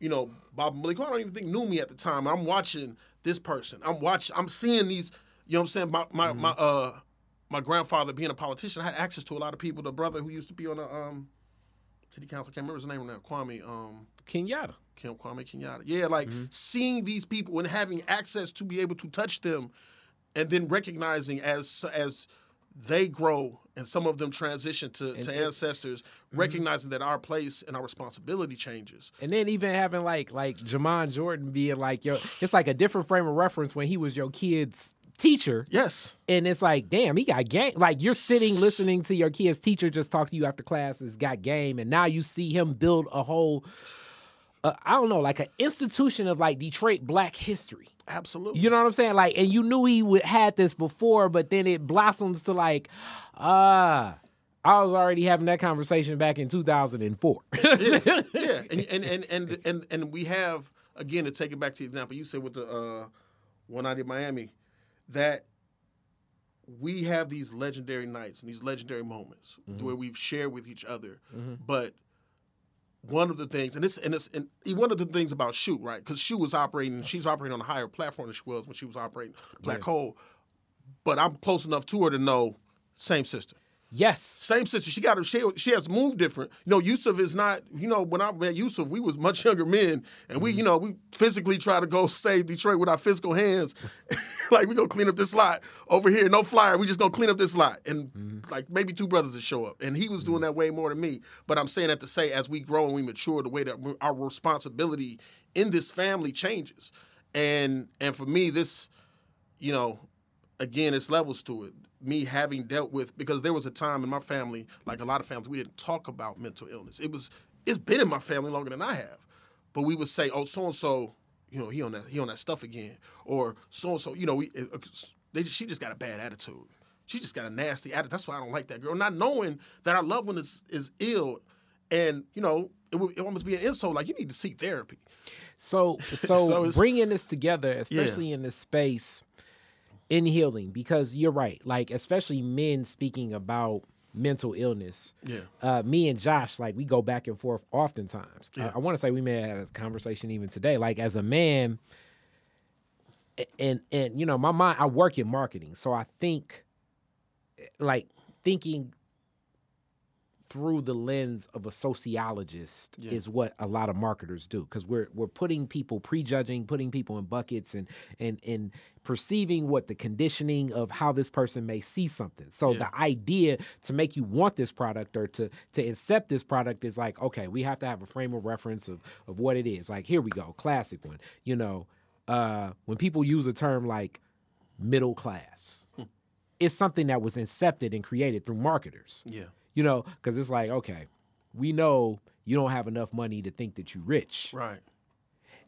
you know, Bob Malik, I don't even think knew me at the time. I'm watching this person. I'm watching. I'm seeing these. You know what I'm saying? My my my uh my grandfather being a politician, I had access to a lot of people. The brother who used to be on the um city council, I can't remember his name now. Kwame. Um, Kenyatta. Kim Kwame Kenyatta. Yeah, like seeing these people and having access to be able to touch them, and then recognizing as as they grow and some of them transition to, to it- ancestors, mm-hmm. recognizing that our place and our responsibility changes. And then even having like like Jamon Jordan being like yo, it's like a different frame of reference when he was your kid's teacher. Yes. And it's like, damn, he got game. Like you're sitting listening to your kid's teacher just talk to you after class. Has got game, and now you see him build a whole, uh, I don't know, like an institution of like Detroit Black history. Absolutely. You know what I'm saying? Like, and you knew he would had this before, but then it blossoms to like, ah, I was already having that conversation back in 2004. yeah, yeah, and and and and and and we have again to take it back to the example you said with the uh, one night in Miami, that we have these legendary nights and these legendary moments where we've shared with each other, but one of the things, and this, and it's, and one of the things about Shu, right? Because Shu was operating, she's operating on a higher platform than she was when she was operating Black Hole. But I'm close enough to her to know, same sister. Yes. Same sister. She got her. She, she has moved different. You know, Yusuf is not. You know, when I met Yusuf, we was much younger men, and we, mm-hmm. you know, we physically try to go save Detroit with our physical hands. like we go clean up this lot over here. No flyer. We just gonna clean up this lot, and mm-hmm. like maybe two brothers would show up. And he was doing mm-hmm. that way more than me. But I'm saying that to say, as we grow and we mature, the way that our responsibility in this family changes. And and for me, this, you know, again, it's levels to it. Me having dealt with because there was a time in my family, like a lot of families, we didn't talk about mental illness. It was it's been in my family longer than I have, but we would say, oh, so and so, you know, he on that he on that stuff again, or so and so, you know, we uh, they she just got a bad attitude. She just got a nasty attitude. That's why I don't like that girl. Not knowing that our loved one is is ill, and you know, it would it almost be an insult. Like you need to seek therapy. So, so, So bringing this together, especially in this space in healing, because you're right. Like, especially men speaking about mental illness. Yeah. Uh, me and Josh, like, we go back and forth oftentimes. I, I want to say we may have had a conversation even today. Like, as a man, and and you know, my mind, I work in marketing, so I think, like, thinking through the lens of a sociologist Yeah. is what a lot of marketers do because we're we're putting people prejudging, putting people in buckets, and and and perceiving what the conditioning of how this person may see something. So Yeah. the idea to make you want this product or to to accept this product is like okay, we have to have a frame of reference of of what it is. Like here we go, classic one. You know, uh, when people use a term like middle class, it's something that was incepted and created through marketers Yeah. You know, because it's like, okay, we know you don't have enough money to think that you're rich, Right.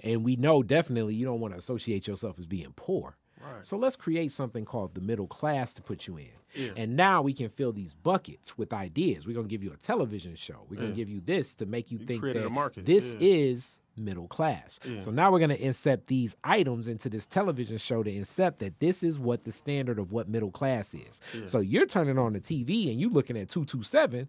and we know definitely you don't want to associate yourself as being poor. Right. So let's create something called the middle class to put you in. Yeah. And now we can fill these buckets with ideas. We're gonna give you a television show. We're gonna give you this to make you, think created a that this Yeah. is middle class. Yeah. So now we're gonna incept these items into this television show to incept that this is what the standard of what middle class is. Yeah. So you're turning on the TV and you're looking at two two seven,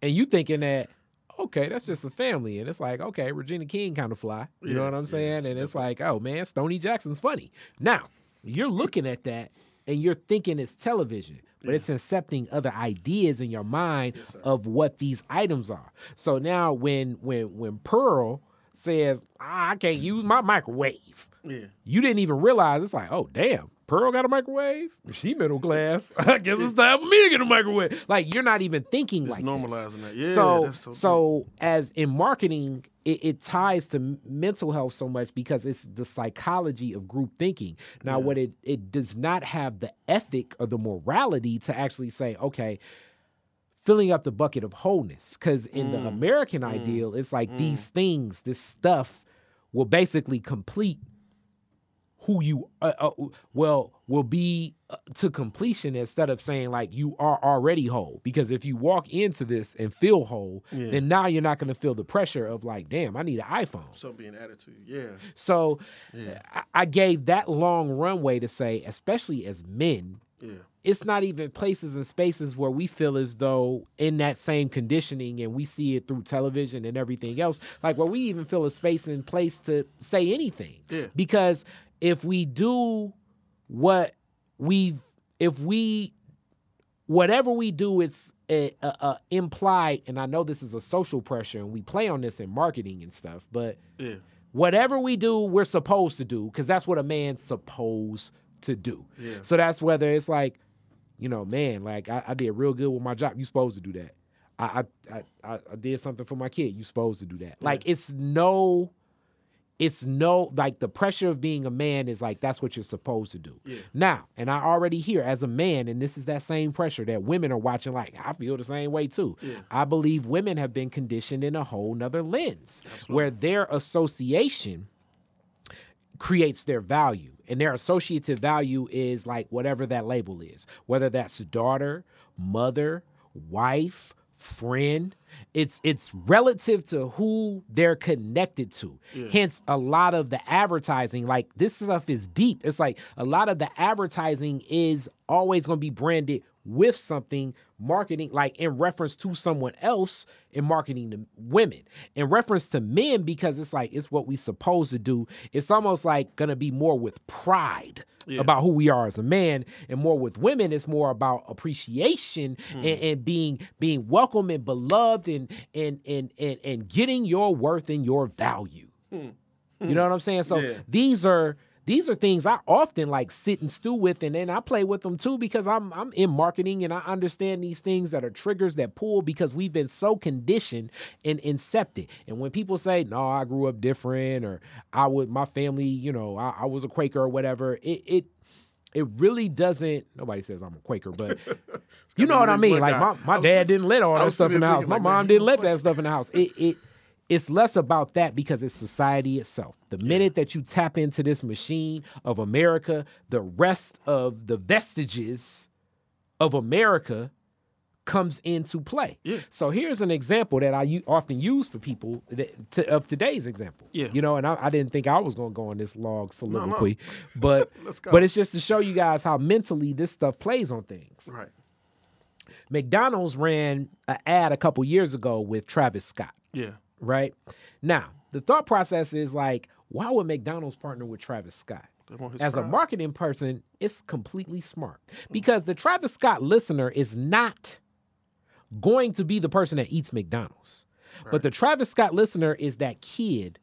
and you thinking that okay, that's just a family, and it's like okay, Regina King kind of fly. You know what I'm yeah, saying? and it's like oh man, Stoney Jackson's funny. Now you're looking at that and you're thinking it's television, but it's incepting other ideas in your mind Yes, of what these items are. So now when when when Pearl says "Ah, I can't use my microwave, Yeah. you didn't even realize it's like oh damn. Pearl got a microwave. She middle class. I guess it's time for me to get a microwave. Like you're not even thinking It's like this. normalizing that. Yeah. so that's so, so, as in marketing it, it ties to mental health so much because it's the psychology of group thinking now Yeah. what it it does not have the ethic or the morality to actually say okay filling up the bucket of wholeness because in the Mm, american mm, ideal it's like mm. these things this stuff will basically complete who you uh, uh, well will be uh, to completion instead of saying like you are already whole because if you walk into this and feel whole Yeah. then now you're not going to feel the pressure of like damn i need an iphone So being to. Yeah. so Yeah. I, I gave that long runway to say especially as men Yeah. it's not even places and spaces where we feel as though in that same conditioning and we see it through television and everything else like where we even feel a space and place to say anything Yeah. because if we do what we've if we whatever we do it's uh, uh, uh, implied and i know this is a social pressure and we play on this in marketing and stuff but Yeah. whatever we do, we're supposed to do because that's what a man's supposed to do. Yeah. So that's whether it's like, you know, man, like I, I did real good with my job. You supposed to do that. I I, I I did something for my kid. You supposed to do that. Like it's no, it's no like the pressure of being a man is like that's what you're supposed to do. Yeah. Now, and I already hear as a man, and this is that same pressure that women are watching. Like I feel the same way too. Yeah. I believe women have been conditioned in a whole nother lens where their association creates their value. And their associative value is like whatever that label is, whether that's daughter, mother, wife, friend. It's it's relative to who they're connected to. Hence, a lot of the advertising, like this stuff is deep. It's like a lot of the advertising is always going to be branded with something marketing like in reference to someone else in marketing to women. In reference to men because it's like it's what we supposed to do. It's almost like gonna be more with pride about who we are as a man and more with women. It's more about appreciation hmm. and, and being being welcome and beloved and and and and, and getting your worth and your value. Hmm. You know what i'm saying? So Yeah. these are these are things I often like sit and stew with, and then I play with them too because I'm I'm in marketing and I understand these things that are triggers that pull because we've been so conditioned and incepted. And when people say, "No, I grew up different," or "I would my family," you know, I, I was a Quaker or whatever, it it it really doesn't. Nobody says I'm a Quaker, but you know what I mean. Like my, my dad didn't let all that stuff in the house. My mom didn't let that stuff in the house. It it it's less about that because it's society itself. The minute that you tap into this machine of America, the rest of the vestiges of America comes into play. Yeah. So here's an example that I u- often use for people that, to, of today's example. Yeah. You know, and I, I didn't think I was going to go on this long soliloquy, but Let's go. but it's just to show you guys how mentally this stuff plays on things. Right. McDonald's ran an ad a couple years ago with Travis Scott, Yeah. Right? Now, the thought process is like, why would McDonald's partner with Travis Scott? They want his As a marketing person, it's completely smart hmm. because the Travis Scott listener is not going to be the person that eats McDonald's. But the Travis Scott listener is that kid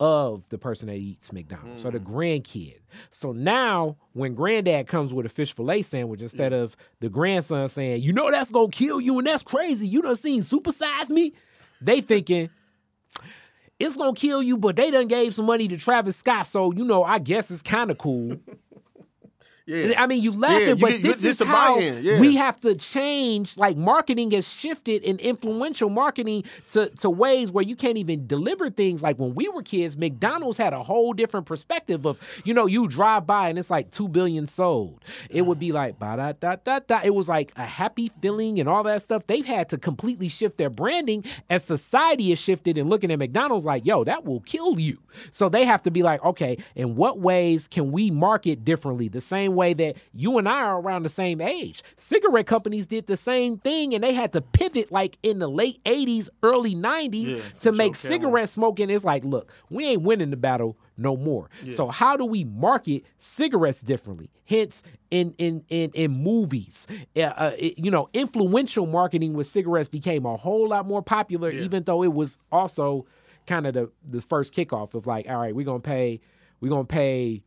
of the person that eats McDonald's, or the hmm. grandkid. So now, when granddad comes with a fish fillet sandwich, instead of the grandson saying, "You know that's gonna kill you and that's crazy," you done seen supersize me, they thinking it's gonna kill you, but they done gave some money to Travis Scott, so you know I guess it's kind of cool. Yeah. I mean, you laughing, you but get- this this is how yeah. we have to change. Like marketing has shifted in influential marketing to, to ways where you can't even deliver things. Like when we were kids, McDonald's had a whole different perspective of, you know, you drive by and it's like two billion sold. It would be like ba da da da da. It was like a happy feeling and all that stuff. They've had to completely shift their branding as society has shifted and looking at McDonald's like, yo, that will kill you. So they have to be like, okay, in what ways can we market differently? The same way that you and I are around the same age. Cigarette companies did the same thing and they had to pivot like in the late 80s, early 90s Yeah, to make cigarette smoking. It's like, look, we ain't winning the battle no more. So how do we market cigarettes differently? Hence, in in in in movies, uh, uh, it- you know, influential marketing with cigarettes became a whole lot more popular, even though it was also kind of the the first kickoff of like, all right, we're gonna pay, we're gonna pay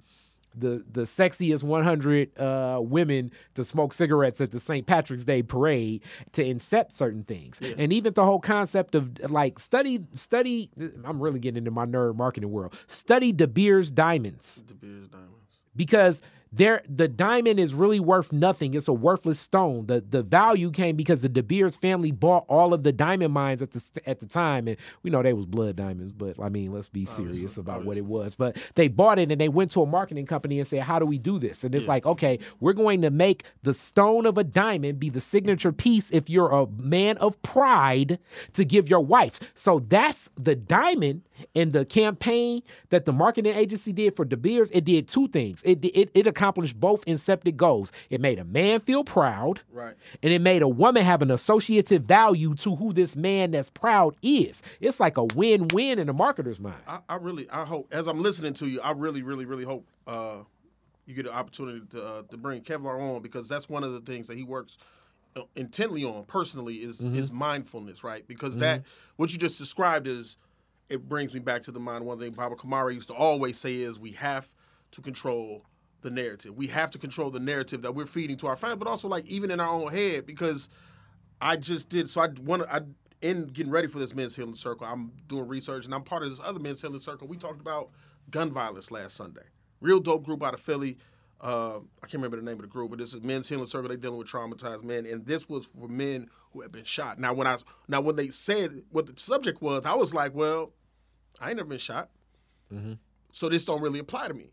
the the sexiest 100 uh, women to smoke cigarettes at the St. Patrick's Day parade to incept certain things, and even the whole concept of like study study. I'm really getting into my nerd marketing world. Study De Beers diamonds De Beers diamonds. because there the diamond is really worth nothing. It's a worthless stone. The the value came because the De Beers family bought all of the diamond mines at the at the time, and we know they was blood diamonds. But I mean, let's be serious about what it was. But they bought it and they went to a marketing company and said, "How do we do this?" And it's like, okay, we're going to make the stone of a diamond be the signature piece if you're a man of pride to give your wife. So that's the diamond in the campaign that the marketing agency did for De Beers. It did two things. It it, it accomplished both incepted goals. It made a man feel proud, Right. and it made a woman have an associative value to who this man that's proud is. It's like a win-win in a marketer's mind. I, I really, I hope as I'm listening to you, I really, really, really hope uh, you get an opportunity to uh, to bring Kevlar on because that's one of the things that he works uh, intently on personally is is mindfulness, right? Because that what you just described is it brings me back to the mind. One thing Baba Kamara used to always say is we have to control the narrative. We have to control the narrative that we're feeding to our fans, but also like even in our own head because I just did. So I want to. I in getting ready for this men's healing circle. I'm doing research, and I'm part of this other men's healing circle. We talked about gun violence last Sunday. Real dope group out of Philly. Uh, I can't remember the name of the group, but this is men's healing circle. They dealing with traumatized men, and this was for men who had been shot. Now, when I now when they said what the subject was, I was like, well, I ain't never been shot, so this don't really apply to me.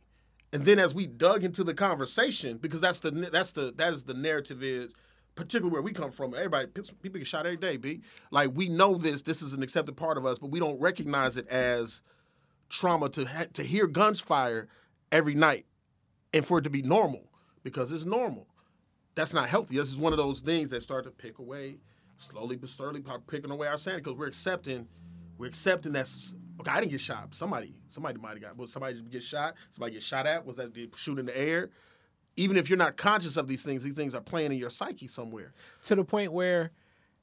And then as we dug into the conversation, because that's the that's the that is the narrative is particularly where we come from. Everybody people get shot every day, b. Like we know this. This is an accepted part of us, but we don't recognize it as trauma to ha- to hear guns fire every night and for it to be normal because it's normal. That's not healthy. This is one of those things that start to pick away slowly but surely, picking away our sanity because we're accepting we're accepting that okay. I didn't get shot. Somebody somebody might have got. Was somebody get shot? Somebody get shot at? Was that shoot in the air? Even if you're not conscious of these things, these things are playing in your psyche somewhere. to the point where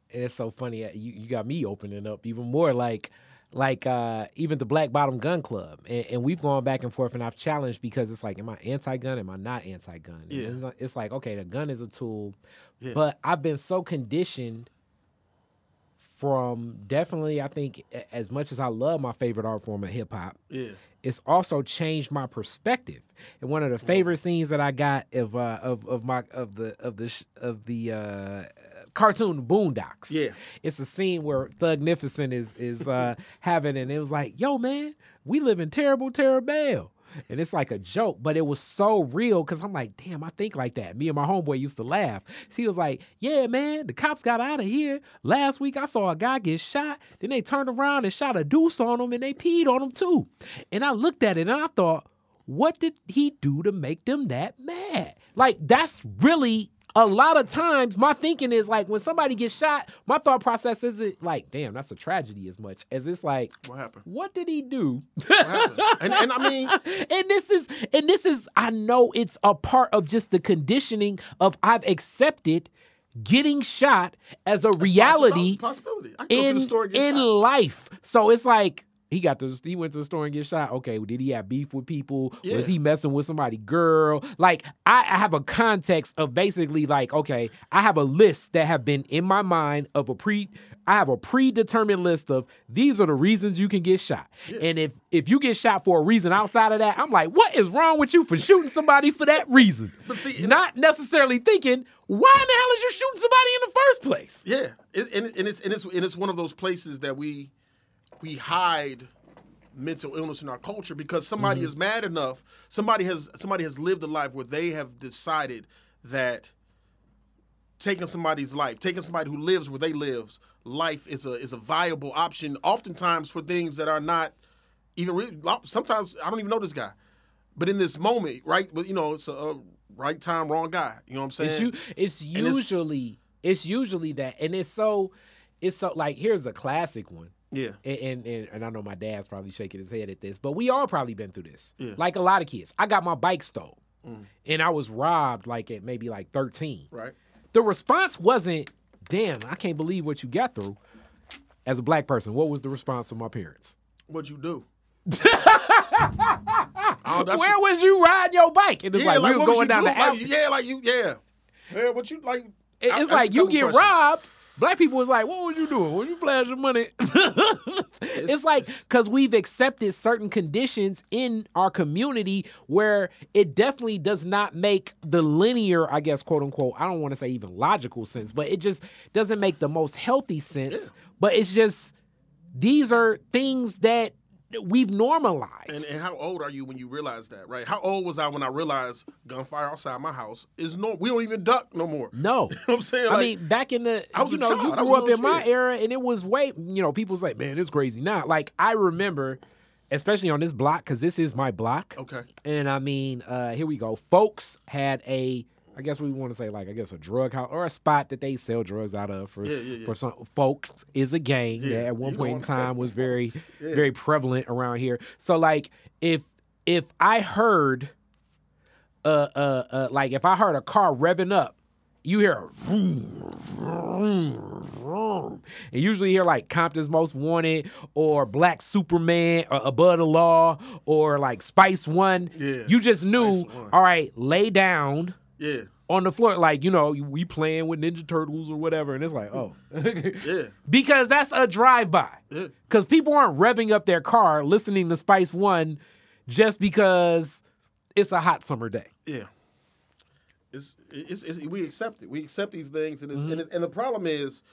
it's so funny. uh, You you got me opening up even more. Like like uh, even the Black Bottom Gun Club, and, and we've gone back and forth, and I've challenged because it's like, am I anti-gun? Am I not anti-gun? Yeah. It's, like- it's like okay, the gun is a tool, Yeah. but I've been so conditioned from definitely. I think as much as I love my favorite art form of hip hop, Yeah. it's also changed my perspective. And one of the favorite scenes that I got of uh, of of my of the of the of the uh, cartoon Boondocks. Yeah. it's a scene where Thugnificent is is uh, having, and it was like, "Yo, man, we live in terrible, terrible." And it's like a joke, but it was so real because I'm like, damn, I think like that. Me and my homeboy used to laugh. He was like, yeah, man, the cops got out of here. Last week I saw a guy get shot. Then they turned around and shot a deuce on him and they peed on him too. And I looked at it and I thought, what did he do to make them that mad? Like, that's really a lot of times my thinking is like when somebody gets shot, my thought process isn't like, damn, that's a tragedy as much as it's like, What happened? what did he do? What happened? and, and I mean, and this is and this is I know it's a part of just the conditioning of I've accepted getting shot as a reality possibility. To in the store and get in shot. life. So it's like he got to he went to the store and get shot. Okay, well, did he have beef with people? Was he messing with somebody girl? Like I, I have a context of basically like okay, I have a list that have been in my mind of a pre. I have a predetermined list of these are the reasons you can get shot. And if if you get shot for a reason outside of that, I'm like, what is wrong with you for shooting somebody for that reason? But see, not necessarily thinking, why in the hell is you shooting somebody in the first place? Yeah, it, and, and it's and it's and it's one of those places that we we hide mental illness in our culture because somebody Mm-hmm. is mad enough. Somebody has somebody has lived a life where they have decided that taking somebody's life, taking somebody who lives where they live life is a is a viable option. Oftentimes for things that are not even really. Sometimes I don't even know this guy, but in this moment, right? But you know, it's a, a right time, wrong guy. You know what I'm saying? It's. It's it's- usually it's usually that, and it's so it's so like here's a classic one. Yeah. And, and and I know my dad's probably shaking his head at this, but we all probably been through this. Yeah. Like a lot of kids. I got my bike stole, mm. and I was robbed like at maybe like thirteen. Right. The response wasn't, "Damn, I can't believe what you got through." As a black person, what was the response of my parents? What'd you do? Oh, Where was you riding your bike? And it's like, we was going down doing? the Like, yeah, like you, yeah, yeah. What you like? It- I- It's like you get questions. robbed, Black people was like, "What was you doing? What you flashing money?" it's, like because we've accepted certain conditions in our community where it definitely does not make the linear, I guess, quote unquote. I don't want to say even logical sense, but it just doesn't make the most healthy sense. Yeah. But it's just these are things that we've normalized. And, and how old are you when you realize that, right? How old was I when I realized gunfire outside my house is no, we don't even duck no more. no. You know what I'm saying? I mean, back in the, I was you know, child. you grew up in my era, and it was way, you know, people's like, man, it's crazy now. Like I remember, especially on this block, because this is my block. okay. And I mean, uh, here we go. Folks had a, I guess we want to say like, I guess a drug house or a spot that they sell drugs out of for Yeah, yeah, yeah. for some folks is a gang Yeah, that at one you point in time was very very prevalent around here. So like if if I heard uh uh uh like if I heard a car revving up, you hear a vroom, vroom, vroom. and usually you hear like Compton's Most Wanted or Black Superman or Above the Law or like Spice One. Yeah, You just knew, all right, lay down Yeah. on the floor, like you know, we playing with Ninja Turtles or whatever, and it's like, oh, Yeah. because that's a drive-by. Yeah. Because people aren't revving up their car listening to Spice One just because it's a hot summer day. Yeah. It's, it's, it's we accept it. We accept these things, and it's, Mm-hmm. and, it, and the problem is,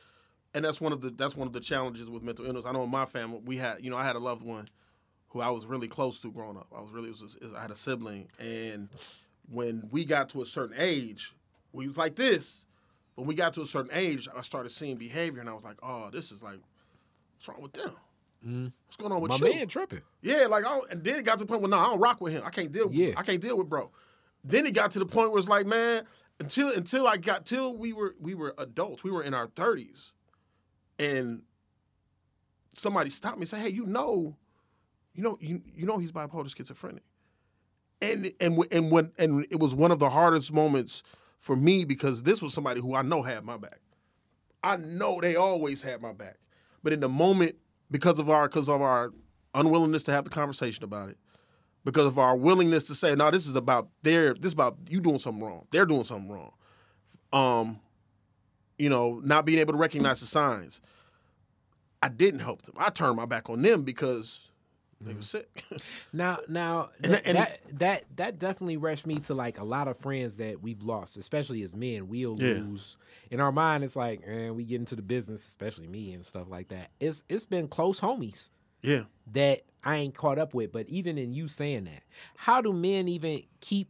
and that's one of the that's one of the challenges with mental illness. I know in my family we had, you know, I had a loved one who I was really close to growing up. I was really, was, I had a sibling, and when we got to a certain age, we was like this. When we got to a certain age, I started seeing behavior, and I was like, oh, this is like, what's wrong with them? Mm-hmm. What's going on with. My you? man tripping. Yeah, like I and then it got to the point where no, I don't rock with him. I can't deal. With, yeah. I can't deal with bro. Then it got to the point where it's like, man, until until I got till we were we were adults, we were in our thirties, and somebody stopped me and said, "Hey, you know, you know, you you know he's bipolar schizophrenic," and and and when and it was one of the hardest moments for me because this was somebody who I know had my back. I know they always had my back, but in the moment, because of our because of our unwillingness to have the conversation about it, because of our willingness to say, "No, this is about their this is about you doing something wrong. They're doing something wrong." Um, you know, not being able to recognize the signs. I didn't help them. I turned my back on them because they were mm-hmm. sick. Now, now And- that, and- that that that definitely rushed me to like a lot of friends that we've lost, especially as men. We'll Yeah. lose. In our mind, it's like, man, we get into the business, especially me and stuff like that. It's it's been close homies yeah. that I ain't caught up with. But even in you saying that, how do men even keep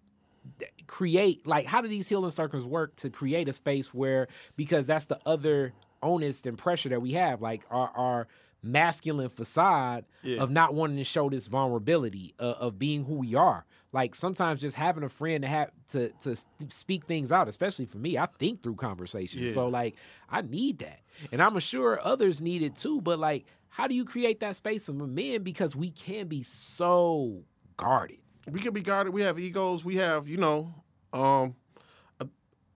create like how do these healing circles work to create a space where because that's the other onus and pressure that we have, like our our masculine facade Yeah. of not wanting to show this vulnerability uh, of being who we are. Like sometimes just having a friend to have to to speak things out, especially for me, I think through conversations. Yeah. So like I need that, and I'm sure others need it too. But like, how do you create that space among men because we can be so guarded? we can be guarded. We have egos. We have, you know, um,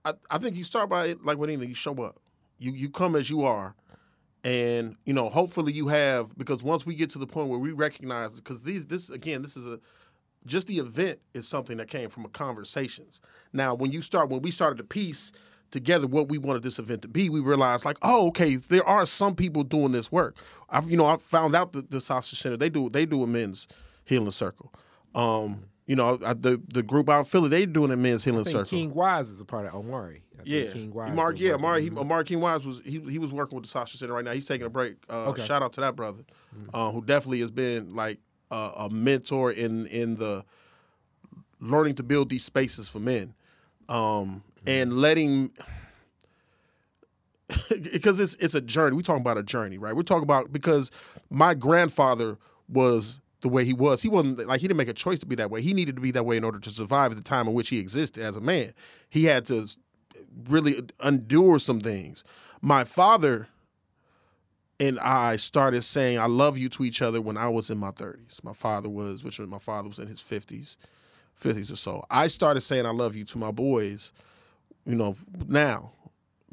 I, I think you start by like with anything. You show up. You you come as you are, and you know, hopefully you have because once we get to the point where we recognize because these this again this is a just the event is something that came from a conversations. Now, when you start when we started the piece together what we wanted this event to be, we realized like, oh, okay, there are some people doing this work. I've you know I found out that the Sasha Center they do they do a men's healing circle. Um, you know, I, the the group out in Philly they doing a men's healing I think circle. King Wise is a part of Omari. I Yeah, King Wise. Mark. Yeah, Mark. He. Mark King Wise was he he was working with the Sasha Center right now. He's taking a break. Uh, Okay. Shout out to that brother, uh, who definitely has been like uh, a mentor in in the learning to build these spaces for men, um, and letting because it's it's a journey. We're talking about a journey, right? We're talking about because my grandfather was the way he was. He wasn't like he didn't make a choice to be that way. He needed to be that way in order to survive at the time in which he existed as a man. He had to really endure some things. My father and I started saying I love you to each other when I was in my 30s. My father was, which was my father was in his 50s, 50s or so. I started saying I love you to my boys, you know, now.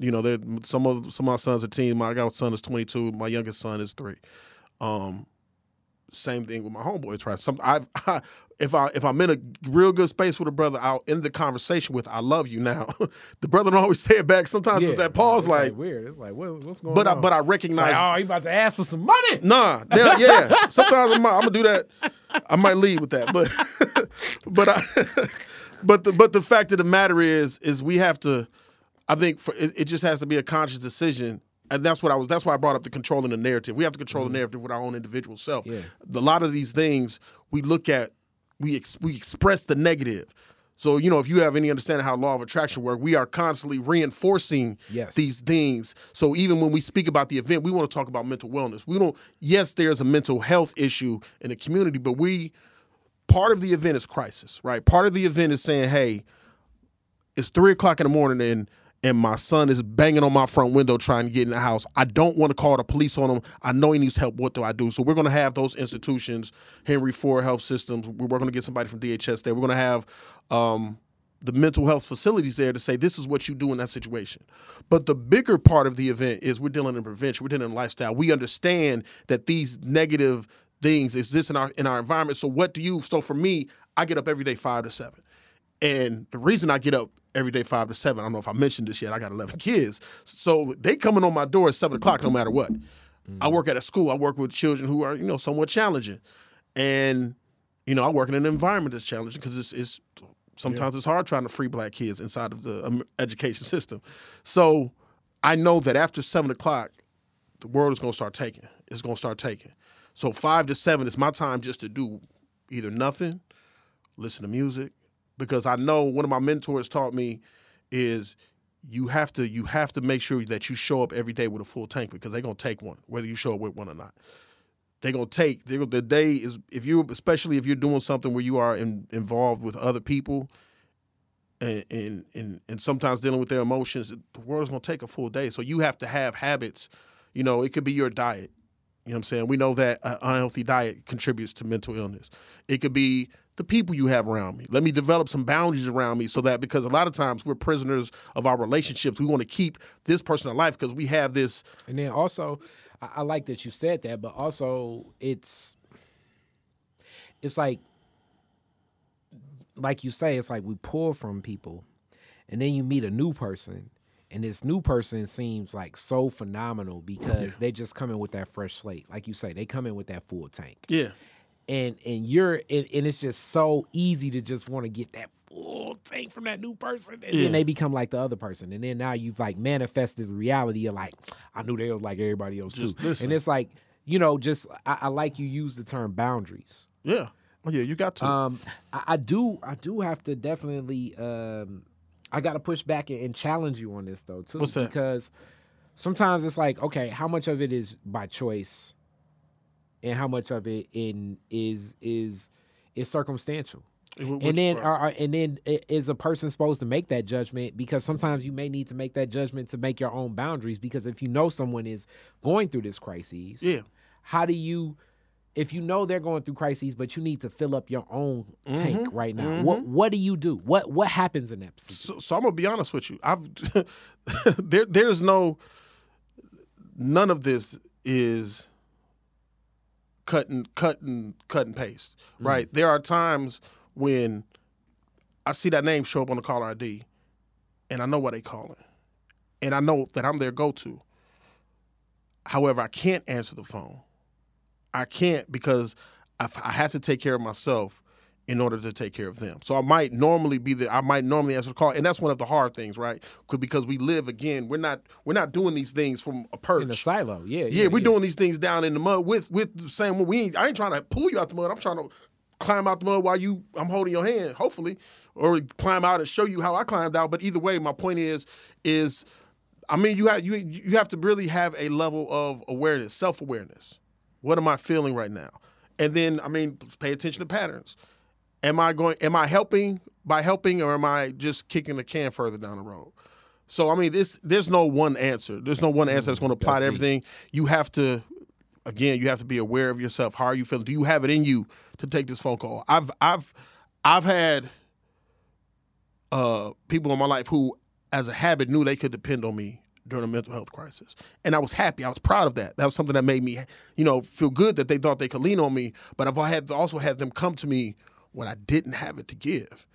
You know, some of some of my sons are teens. My got son is 22. My youngest son is three. Um, same thing with my homeboy. Try Some I've if I if I'm in a real good space with a brother, I'll end the conversation with "I love you." Now, the brother don't always say it back. Sometimes it's that pause, it's like, weird. It's like what, what's going but I, on? but I It's recognize. like, oh, you about to ask for some money? Nah, now, yeah. Sometimes I'm, I'm gonna do that. I might lead with that, but but I, but the but the fact of the matter is is we have to. I think for, it, it just has to be a conscious decision, and that's what I was. That's why I brought up the controlling the narrative. We have to control the mm-hmm. narrative with our own individual self. Yeah. A lot of these things we look at, we ex, we express the negative. So you know, if you have any understanding how law of attraction work, we are constantly reinforcing Yes. these things. So even when we speak about the event, we want to talk about mental wellness. We don't. Yes, there's a mental health issue in the community, but we part of the event is crisis, right? Part of the event is saying, hey, it's three o'clock in the morning and and my son is banging on my front window trying to get in the house. I don't want to call the police on him. I know he needs help. What do I do? So we're going to have those institutions, Henry Ford Health Systems. We're going to get somebody from DHS there. We're going to have um, the mental health facilities there to say this is what you do in that situation. But the bigger part of the event is we're dealing in prevention. We're dealing in lifestyle. We understand that these negative things exist in our in our environment. So what do you? So for me, I get up every day five to seven. And the reason I get up every day five to seven, I don't know if I mentioned this yet. I got eleven kids, so they coming on my door at seven o'clock no matter what. I work at a school. I work with children who are you know somewhat challenging, and you know I work in an environment that's challenging because it's, it's sometimes it's hard trying to free black kids inside of the um, education system. So I know that after seven o'clock, the world is going to start taking. It's going to start taking. So five to seven is my time just to do either nothing, listen to music, because I know one of my mentors taught me is you have to you have to make sure that you show up every day with a full tank because they're gonna take one whether you show up with one or not. They're gonna take they're, the day is if you especially if you're doing something where you are in, involved with other people and, and and and sometimes dealing with their emotions, the world's gonna take a full day. So you have to have habits. You know, it could be your diet. You know what I'm saying? We know that an unhealthy diet contributes to mental illness. It could be the people you have around me. Let me develop some boundaries around me so that because a lot of times we're prisoners of our relationships. We want to keep this person alive because we have this. And then also, I, I like that you said that, but also it's it's like like you say, it's like we pull from people, and then you meet a new person, and this new person seems like so phenomenal because they're just coming with that fresh slate, like you say, they come in with that full tank, Yeah. And and you're and, and it's just so easy to just want to get that full tank from that new person, and Yeah. then they become like the other person, and then now you've like manifested the reality. You're like, I knew they was like everybody else Just too, listen. and it's like you know, just I, I like you use the term boundaries. Yeah. Oh yeah, you got to. Um, I, I do, I do have to definitely, um, I got to push back and, and challenge you on this though too, What's that? because sometimes it's like, okay, how much of it is by choice, and how much of it in is is is circumstantial. Which uh, uh, And then, are, are- and then, is a person supposed to make that judgment? Because mm-hmm. sometimes you may need to make that judgment to make your own boundaries. Because if you know someone is going through this crisis, yeah. how do you if you know they're going through crises but you need to fill up your own tank Mm-hmm. right now what mm-hmm. what do you do what what happens in that? So, so I'm gonna be honest with you. I've there there's no none of this is cut and cut and cut and paste. Mm-hmm. Right. There are times when I see that name show up on the caller ID and I know what they calling. And I know that I'm their go to. However, I can't answer the phone. I can't because I have to take care of myself in order to take care of them. So I might normally be the I might normally answer the call, and that's one of the hard things, right? Because we live again, we're not we're not doing these things from a perch. in a silo yeah Yeah, we're doing these things down in the mud with with the same. We ain't, I ain't trying to pull you out the mud. I'm trying to climb out the mud while you I'm holding your hand, hopefully, or climb out and show you how I climbed out. But either way, my point is is I mean you have you you have to really have a level of awareness, self awareness. What am I feeling right now? And then I mean pay attention to patterns. Am I going? Am I helping by helping, or am I just kicking the can further down the road? So I mean, this there's no one answer. There's no one answer that's going to apply to That's deep. everything. You have to, again, you have to be aware of yourself. How are you feeling? Do you have it in you to take this phone call? I've I've I've had uh, people in my life who, as a habit, knew they could depend on me during a mental health crisis. And I was happy. I was proud of that. That was something that made me, you know, feel good that they thought they could lean on me. But I've had also had them come to me when I didn't have it to give.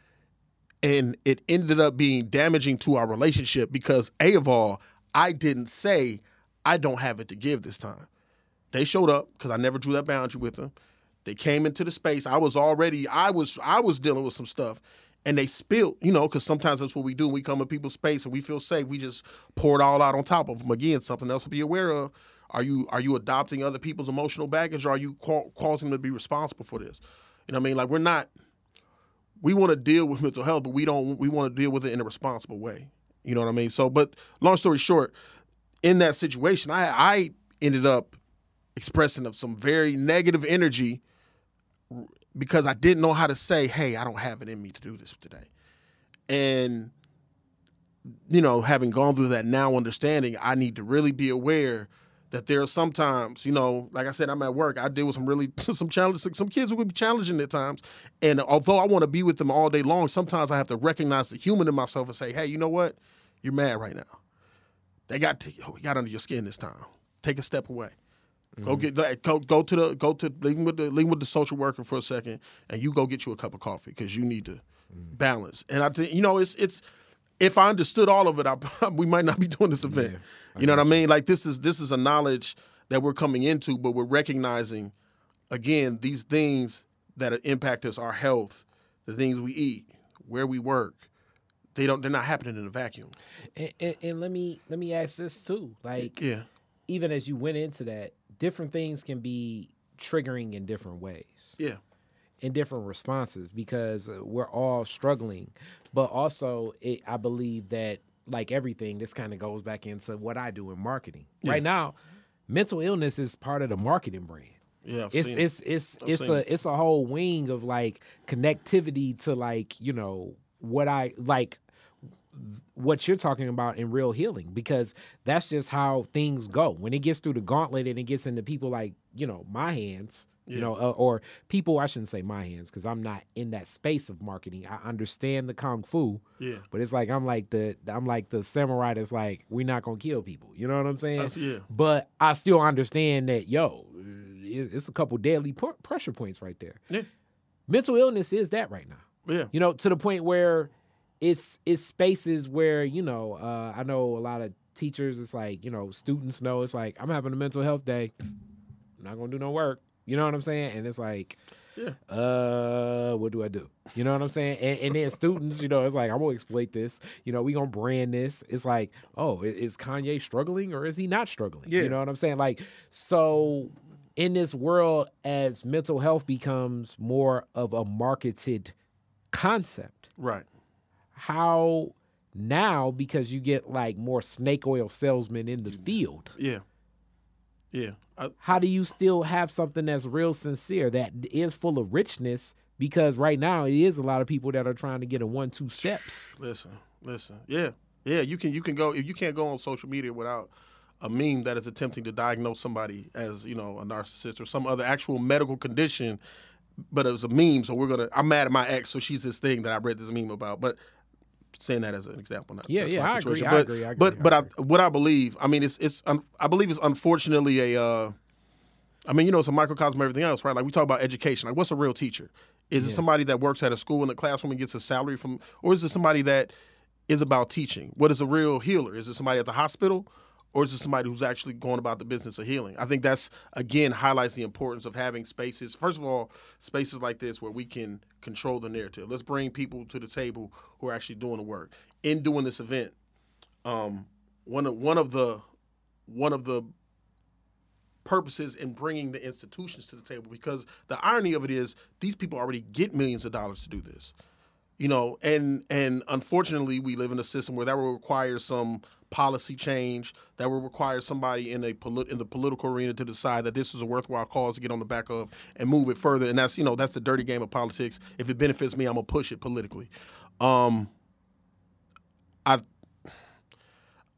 And it ended up being damaging to our relationship because A of all, I didn't say I don't have it to give this time. They showed up because I never drew that boundary with them. They came into the space. I was already, I was, I was dealing with some stuff and they spilled, you know, because sometimes that's what we do. We come in people's space and we feel safe. We just pour it all out on top of them. Again, something else to be aware of. Are you are you adopting other people's emotional baggage, or are you ca- causing them to be responsible for this? You know what I mean? Like we're not. We want to deal with mental health, but we don't. We want to deal with it in a responsible way. You know what I mean? So, but long story short, in that situation, I I ended up expressing of some very negative energy because I didn't know how to say, "Hey, I don't have it in me to do this today," and you know, having gone through that now, understanding I need to really be aware that there are sometimes, you know, like I said, I'm at work. I deal with some really some challenges, some kids who would be challenging at times, and although I want to be with them all day long, sometimes I have to recognize the human in myself and say, "Hey, you know what? You're mad right now. They got to, oh, we got under your skin this time. Take a step away." Go mm-hmm. get go, go to the go to leave with the leave with the social worker for a second, and you go get you a cup of coffee because you need to mm. balance. And I think you know it's it's if I understood all of it, I, we might not be doing this event. Yeah, I you know what I mean? Like this is this is a knowledge that we're coming into, but we're recognizing again these things that impact us, our health, the things we eat, where we work. They don't. They're not happening in a vacuum. And, and, and let me let me ask this too. Like Yeah. even as you went into that, different things can be triggering in different ways. Yeah. in different responses because uh, we're all struggling. But also, it, I believe that, like everything, this kind of goes back into what I do in marketing. Right now, mental illness is part of the marketing brand. Yeah. I've It's it's it's I've it's a it. it's a whole wing of like connectivity to like you know what I like what you're talking about in real healing because that's just how things go when it gets through the gauntlet and it gets into people like you know my hands you know uh, or people i shouldn't say my hands because i'm not in that space of marketing i understand the kung fu Yeah. but it's like i'm like the i'm like the samurai that's like we're not gonna kill people you know what i'm saying That's, yeah. but i still understand that yo it's a couple deadly pr- pressure points right there Yeah. mental illness is that right now Yeah. you know to the point where it's it's spaces where you know uh, i know a lot of teachers it's like you know students know it's like i'm having a mental health day i'm not gonna do no work you know what i'm saying and it's like Yeah. uh what do i do you know what i'm saying and, and then students you know it's like i'm gonna exploit this you know we gonna brand this it's like oh is kanye struggling or is he not struggling Yeah. you know what i'm saying like so in this world as mental health becomes more of a marketed concept Right. how now because you get like more snake oil salesmen in the field Yeah. Yeah. I, how do you still have something that's real sincere that is full of richness because right now it is a lot of people that are trying to get a one two steps Listen, listen. Yeah, yeah. You can you can go if you can't go on social media without a meme that is attempting to diagnose somebody as you know a narcissist or some other actual medical condition, but it was a meme. So we're gonna. I'm mad at my ex, so she's this thing that I read this meme about, but. Saying that as an example, not Yeah, yeah, I agree, situation. I but, agree, I agree, But but I, what I believe, I mean, it's it's un, I believe it's unfortunately a. Uh, I mean, you know, it's a microcosm of everything else, right? Like we talk about education. Like, what's a real teacher? Is it somebody that works at a school in the classroom and gets a salary from, or is it somebody that is about teaching? What is a real healer? Is it somebody at the hospital, or is it somebody who's actually going about the business of healing? I think that's again highlights the importance of having spaces. First of all, spaces like this where we can control the narrative. Let's bring people to the table who are actually doing the work. In doing this event, um, one of one of the one of the purposes in bringing the institutions to the table because the irony of it is these people already get millions of dollars to do this you know and and unfortunately we live in a system where that will require some policy change that will require somebody in a polit- in the political arena to decide that this is a worthwhile cause to get on the back of and move it further and that's you know that's the dirty game of politics if it benefits me i'm gonna push it politically um i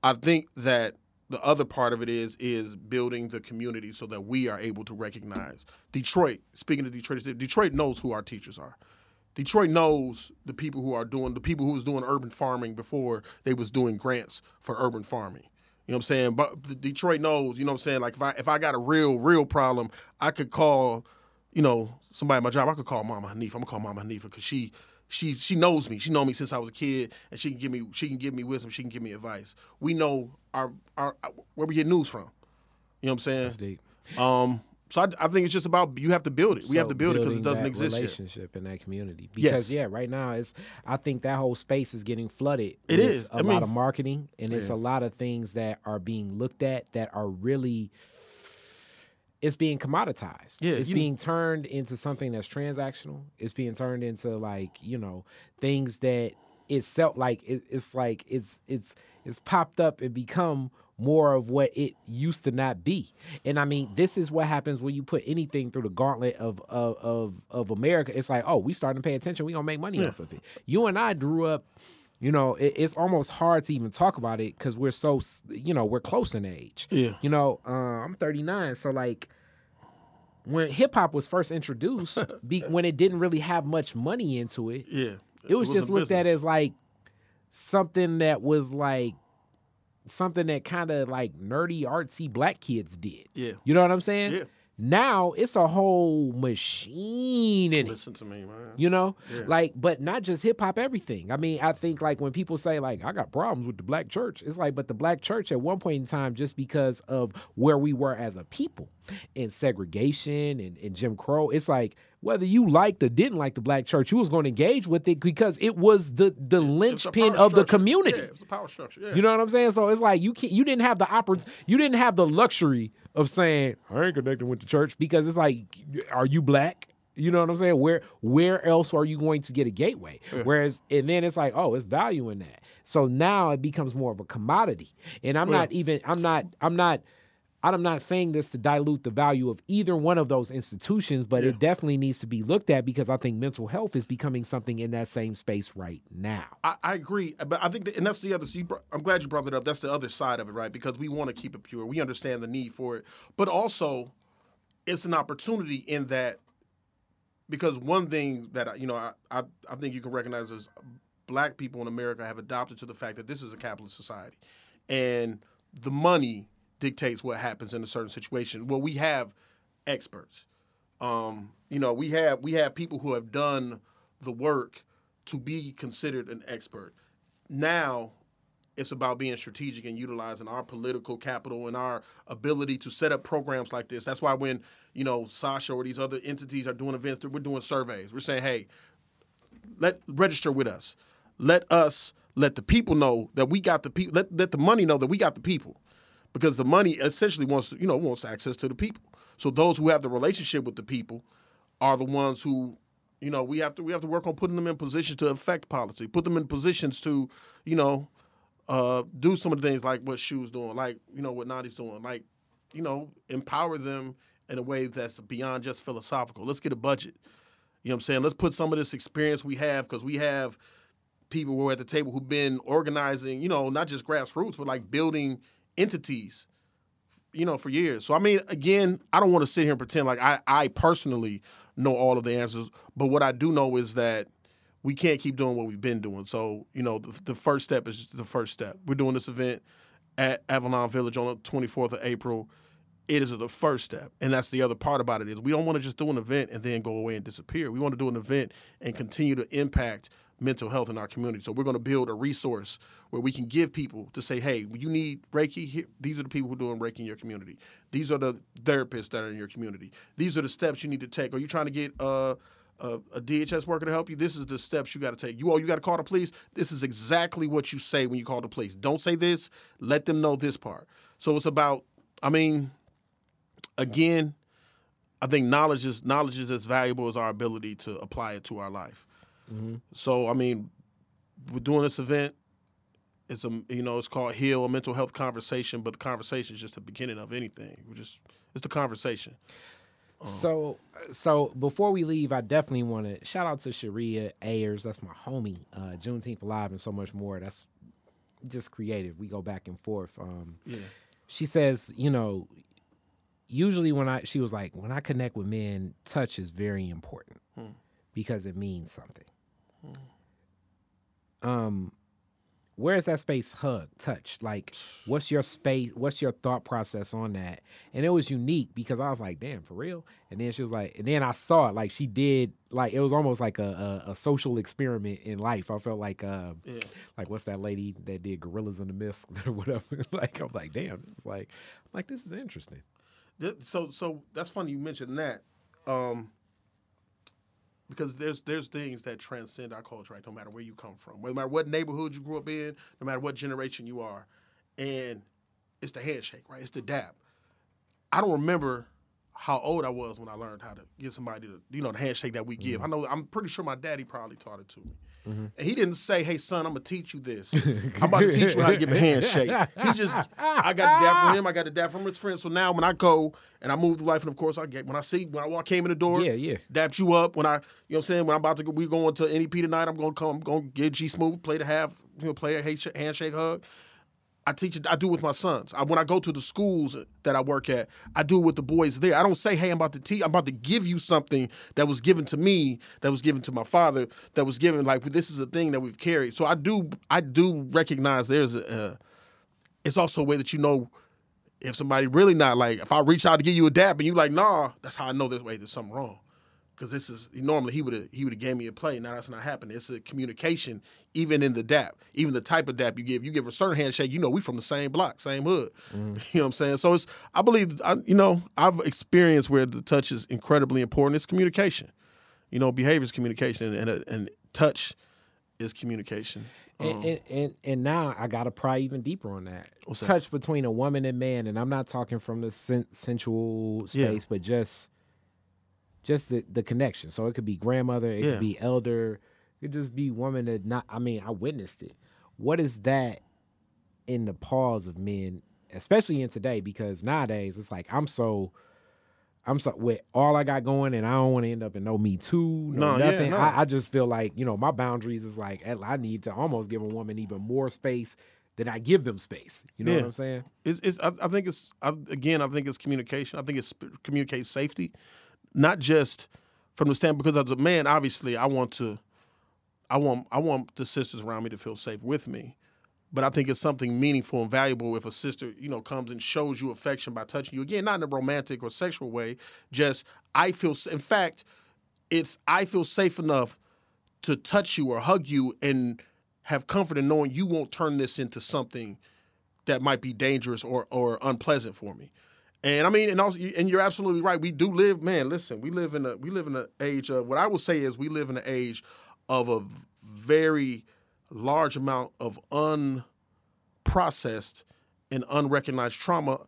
I think that the other part of it is is building the community so that we are able to recognize Detroit. Speaking of Detroit, Detroit knows who our teachers are. Detroit knows the people who are doing the people who was doing urban farming before they was doing grants for urban farming. You know what I'm saying? But Detroit knows, you know what I'm saying? Like if I if I got a real, real problem, I could call, you know, somebody at my job, I could call Mama Hanifa. I'm gonna call Mama Hanifa because she she she knows me. She know me since I was a kid and she can give me she can give me wisdom, she can give me advice. We know our our where we get news from. You know what I'm saying? That's deep. Um so I, I, think it's just about you have to build it. We So have to build it because it doesn't exist yet. relationship in that community. Because Yes. yeah, right now it's I think that whole space is getting flooded. It is. a I lot mean- of marketing and it's a lot of things that are being looked at that are really it's being commoditized. Yeah, it's you- being turned into something that's transactional. It's being turned into like you know things that itself like it, it's like it's it's it's popped up and become more of what it used to not be. And I mean, this is what happens when you put anything through the gauntlet of of of, of America. It's like, oh, we starting to pay attention. We gonna make money Yeah. off of it. You and I grew up. You know, it, it's almost hard to even talk about it because we're so, you know, we're close in age. Yeah. You know, uh, I'm 39, so like when hip hop was first introduced, be, when it didn't really have much money into it, Yeah. it was, a just looked at as like something that was like something that kind of like nerdy artsy black kids did. Yeah. You know what I'm saying? Yeah. Now it's a whole machine in it. Listen to me, man. You know, Yeah. like, but not just hip hop, everything. I mean, I think like when people say like I got problems with the black church, it's like, but the black church at one point in time, just because of where we were as a people, and segregation and, and Jim Crow, it's like whether you liked or didn't like the black church, you was going to engage with it because it was the the It linchpin of the community. Yeah, it was a power structure. Yeah. You know what I'm saying? So it's like you can't, you didn't have the oppor- you didn't have the luxury of saying I ain't connecting with the church because it's like, are you black? You know what I'm saying? Where where else are you going to get a gateway? Whereas and then it's like, oh, it's value in that. So now it becomes more of a commodity. And I'm Yeah. not even I'm not I'm not I'm not saying this to dilute the value of either one of those institutions, but Yeah. it definitely needs to be looked at because I think mental health is becoming something in that same space right now. I, I agree, uh, but I think, that, and that's the other. So you, I'm glad you brought that up. That's the other side of it, right? Because we want to keep it pure. We understand the need for it, but also, it's an opportunity in that. Because one thing that I- you know, I, I I think you can recognize is black people in America have adopted to the fact that this is a capitalist society, and the money dictates what happens in a certain situation. Well, we have experts. Um, you know, we have we have people who have done the work to be considered an expert. Now it's about being strategic and utilizing our political capital and our ability to set up programs like this. That's why when, you know, Sasha or these other entities are doing events, we're doing surveys. We're saying, hey, let register with us. Let us let the people know that we got the people. Let, let the money know that we got the people, because the money essentially wants you know wants access to the people. So those who have the relationship with the people are the ones who you know we have to we have to work on putting them in positions to affect policy, put them in positions to you know uh, do some of the things like what Shu's doing, like you know what Nadi's doing, like you know empower them in a way that's beyond just philosophical. Let's get a budget. You know what I'm saying? Let's put some of this experience we have because we have people who are at the table who've been organizing, you know, not just grassroots, but like building entities, you know, for years. So I mean, again, I don't want to sit here and pretend like I, I personally know all of the answers, but what I do know is that we can't keep doing what we've been doing. So, you know, the, the first step is the first step. We're doing this event at Avalon Village on the 24th of April. It is the first step. And that's the other part about it is we don't want to just do an event and then go away and disappear. We want to do an event and continue to impact mental health in our community. So we're going to build a resource where we can give people to say, hey, you need Reiki. These are the people who are doing Reiki in your community. These are the therapists that are in your community. These are the steps you need to take. Are you trying to get uh, a, a DHS worker to help you? This is the steps you got to take. You all, you got to call the police. This is exactly what you say when you call the police. Don't say this. Let them know this part. So it's about. I mean, again, I think knowledge is knowledge is as valuable as our ability to apply it to our life. So I mean, we're doing this event. It's a you know it's called Heal a mental health conversation, but the conversation is just the beginning of anything. We're just it's the conversation. So, so before we leave, I definitely want to shout out to Sharia Ayers. That's my homie. Uh, Juneteenth Alive and so much more. That's just creative. We go back and forth. Um, Yeah. She says, you know, usually when I, she was like, when I connect with men, touch is very important because it means something. Um, where is that space hug touch like what's your space what's your thought process on that? And it was unique because i was like damn for real? And then she was like and then i saw it like she did like it was almost like a, a, a social experiment in life. I felt like uh Yeah. like what's that lady that did gorillas in the mist or whatever? Like i'm like damn this is like I'm like this is interesting. So so that's funny you mentioned that. Um because there's there's things that transcend our culture, right? No matter where you come from, no matter what neighborhood you grew up in, no matter what generation you are, and it's the handshake, right? It's the dab. I don't remember how old I was when I learned how to give somebody the you know the handshake that we give. Mm-hmm. I know I'm pretty sure my daddy probably taught it to me. And he didn't say, "Hey son, I'm gonna teach you this. I'm about to teach you how to give a handshake." He just, I got the dab from him. I got the dab from his friend. So now when I go and I move through life, and of course I get when I see when I walk came in the door, Yeah, yeah. dapped you up. When I, you know, what I'm saying when I'm about to go, we going to NEP tonight. I'm gonna come, I'm gonna get G Smooth, play the half, you know, play a handshake hug. I teach it. I do it with my sons. I, when I go to the schools that I work at, I do it with the boys there. I don't say, "Hey, I'm about to teach. I'm about to give you something that was given to me, that was given to my father, that was given like this is a thing that we've carried." So I do. I do recognize there's a. It's also a way that you know if somebody really not like. If I reach out to give you a dap and you like, nah, that's how I know there's way there's something wrong. Because this is normally he would have he would have gave me a play. Now that's not happening. It's a communication, even in the dap, even the type of dap you give. You give a certain handshake, you know we from the same block, same hood. Mm. You know what I'm saying? So it's I believe I, you know I've experienced where the touch is incredibly important. It's communication. You know, behavior is communication, and and, and touch is communication. And, um, and, and and now I gotta pry even deeper on that. What's that? Touch between a woman and man, and I'm not talking from the sen- sensual Yeah. space, but just just the, the connection. So it could be grandmother, it Yeah. could be elder, it could just be woman that not. I mean, I witnessed it. What is that in the pause of men, especially in today? Because nowadays it's like I'm so. I'm so with all I got going, and I don't want to end up in no Me Too, no, No, yeah, nothing. no. I, I just feel like you know my boundaries is like I need to almost give a woman even more space than I give them space. You know Yeah. what I'm saying? It's, it's I, I think it's I, again. I think it's communication. I think it's communicate safety, not just from the stand because as a man, obviously, I want to, I want I want the sisters around me to feel safe with me, but I think it's something meaningful and valuable if a sister you know comes and shows you affection by touching you again, not in a romantic or sexual way. Just I feel. In fact, it's I feel safe enough to touch you or hug you and have comfort in knowing you won't turn this into something that might be dangerous or or unpleasant for me. And I mean, and also, and you're absolutely right. We do live, man. Listen, we live in a we live in an age of what I will say is we live in an age of a very large amount of unprocessed and unrecognized trauma.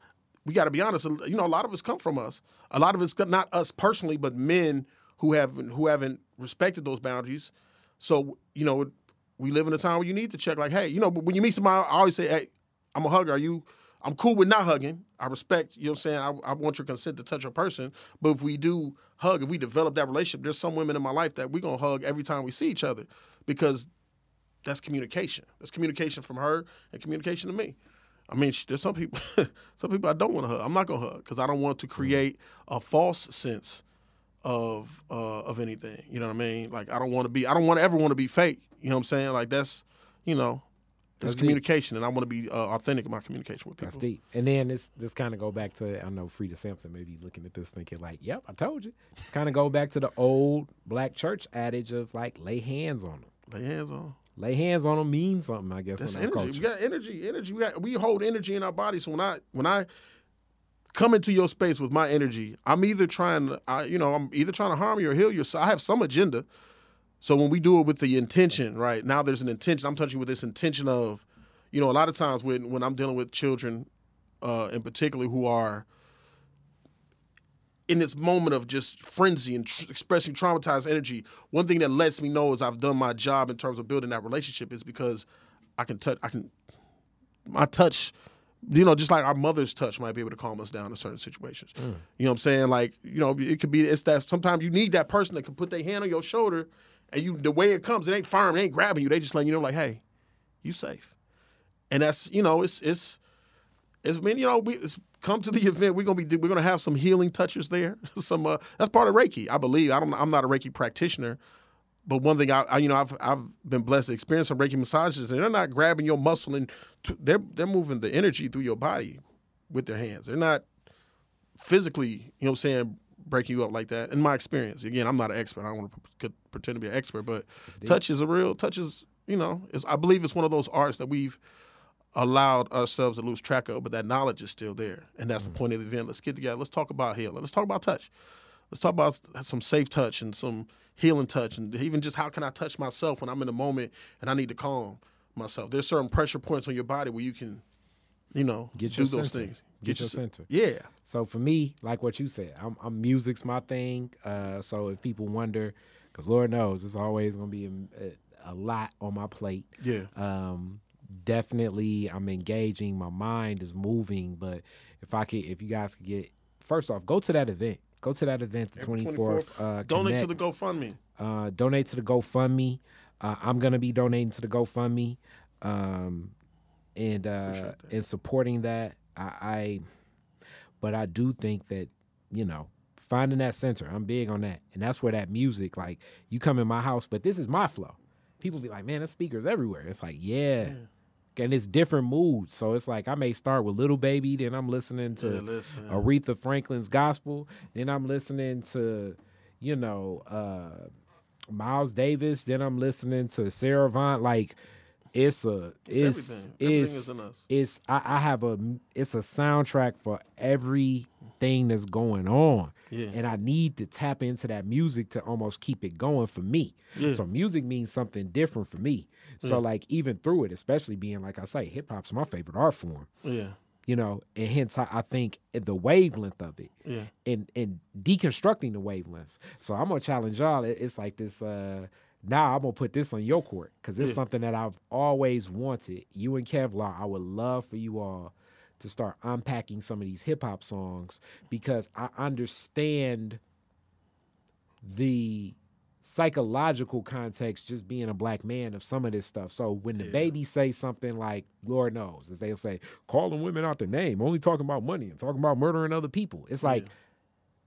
We got to be honest. You know, a lot of it's come from us. A lot of it's not us personally, but men who haven't who haven't respected those boundaries. So you know, we live in a time where you need to check. Like, hey, you know, but when you meet somebody, I always say, hey, I'm a hugger. Are you? I'm cool with not hugging. I respect, you know what I'm saying? I, I want your consent to touch a person. But if we do hug, if we develop that relationship, there's some women in my life that we're going to hug every time we see each other because that's communication. That's communication from her and communication to me. I mean, there's some people, some people I don't want to hug. I'm not going to hug because I don't want to create a false sense of uh, of anything. You know what I mean? Like I don't want to be. I don't want to ever want to be fake. You know what I'm saying? Like that's, you know, that's deep. communication, and I want to be uh, authentic in my communication with people. That's deep. And then this this kind of go back to I know Frida Sampson maybe looking at this thinking like, "Yep, I told you." Just kind of go back to the old black church adage of like, lay hands on them. Lay hands on. Lay hands on them means something, I guess. That's in energy. culture. We got energy. Energy. We got. We hold energy in our body. So when I when I come into your space with my energy, I'm either trying to, I, you know, I'm either trying to harm you or heal you. So I have some agenda. So when we do it with the intention, right now, there's an intention. I'm touching with this intention of, you know, a lot of times when when I'm dealing with children, uh, in particular, who are in this moment of just frenzy and tr- expressing traumatized energy, one thing that lets me know is I've done my job in terms of building that relationship is because I can touch, I can, my touch, you know, just like our mother's touch might be able to calm us down in certain situations. You know what I'm saying? Like, you know, it could be, it's that sometimes you need that person that can put their hand on your shoulder and you, the way it comes, it ain't firm, it ain't grabbing you. They just letting you know, like, hey, you safe. And that's, you know, it's, it's, it's been, you know, we come to the event. We're gonna be we're gonna have some healing touches there. some uh, that's part of Reiki, I believe. I don't I'm not a Reiki practitioner, but one thing I, I, you know I've I've been blessed to experience some Reiki massages, and they're not grabbing your muscle and t- they're they're moving the energy through your body with their hands. They're not physically, you know, what I'm saying breaking you up like that. In my experience, again, I'm not an expert. I don't want to pretend to be an expert, but touch is a real touch is you know is I believe it's one of those arts that we've allowed ourselves to lose track of, but that knowledge is still there, and that's mm-hmm. the point of the event. Let's get together. Let's talk about healing. Let's talk about touch. Let's talk about some safe touch and some healing touch, and even just how can I touch myself when I'm in a moment and I need to calm myself. There's certain pressure points on your body where you can, you know, get do those center. things. Get, get your, your center. Yeah. So for me, like what you said, I'm, I'm music's my thing. Uh, so if people wonder, because Lord knows it's always gonna be a, a, lot on my plate. Yeah. Um, definitely, I'm engaging. My mind is moving. But if I could, if you guys could get first off, go to that event. Go to that event the twenty fourth. Uh, donate connect, to the GoFundMe. Uh, donate to the GoFundMe. Uh, I'm gonna be donating to the GoFundMe, um, and uh, and supporting that. I, I, but I do think that you know finding that center. I'm big on that, and that's where that music. Like you come in my house, but this is my flow. People be like, "Man, there's speakers everywhere." It's like, yeah. yeah and it's different moods. So it's like I may start with Lil Baby, then I'm listening to yeah, listen. Aretha Franklin's gospel, then I'm listening to, you know, uh, Miles Davis, then I'm listening to Sarah Vaughan. Like it's a it's it's everything. Everything it's, it's I, I, have a it's a soundtrack for everything that's going on. Yeah. And I need to tap into that music to almost keep it going for me. Yeah. So music means something different for me. So yeah. like even through it, especially being like I say, hip hop's my favorite art form. Yeah. You know, and hence I, I think the wavelength of it, yeah, and and deconstructing the wavelength. So I'm gonna challenge y'all. It's like this. uh now I'm gonna put this on your court because it's yeah. something that I've always wanted. You and Kevlar, I would love for you all to start unpacking some of these hip hop songs because I understand the psychological context just being a black man of some of this stuff. So when the yeah. baby say something like Lord knows, as they'll say, calling women out their name, only talking about money and talking about murdering other people. It's like yeah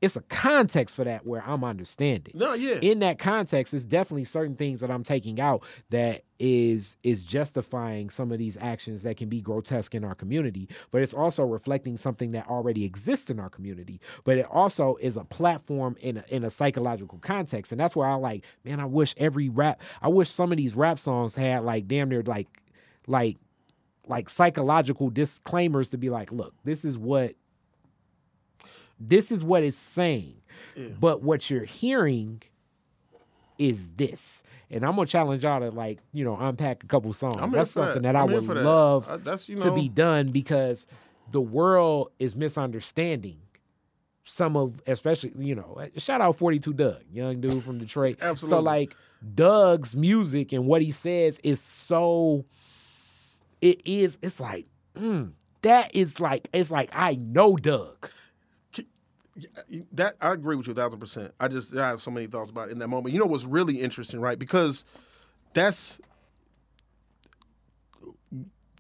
it's a context for that where I'm understanding. No, yeah. In that context, it's definitely certain things that I'm taking out that is is justifying some of these actions that can be grotesque in our community, but it's also reflecting something that already exists in our community. But it also is a platform in a, in a psychological context, and that's where I like, man, I wish every rap, I wish some of these rap songs had like damn near like like like psychological disclaimers to be like, look, this is what this is what it's saying. Yeah. But what you're hearing is this. And I'm gonna challenge y'all to like, you know, unpack a couple songs. I'm that's something that, that I would that. love uh, you know... to be done because the world is misunderstanding some of especially, you know, shout out 42 Dugg, young dude from Detroit. Absolutely. So like Dugg's music and what he says is so it is it's like mm, that is like it's like I know Doug that I agree with you a thousand percent. I just I had so many thoughts about it in that moment. You know what's really interesting, right? Because that's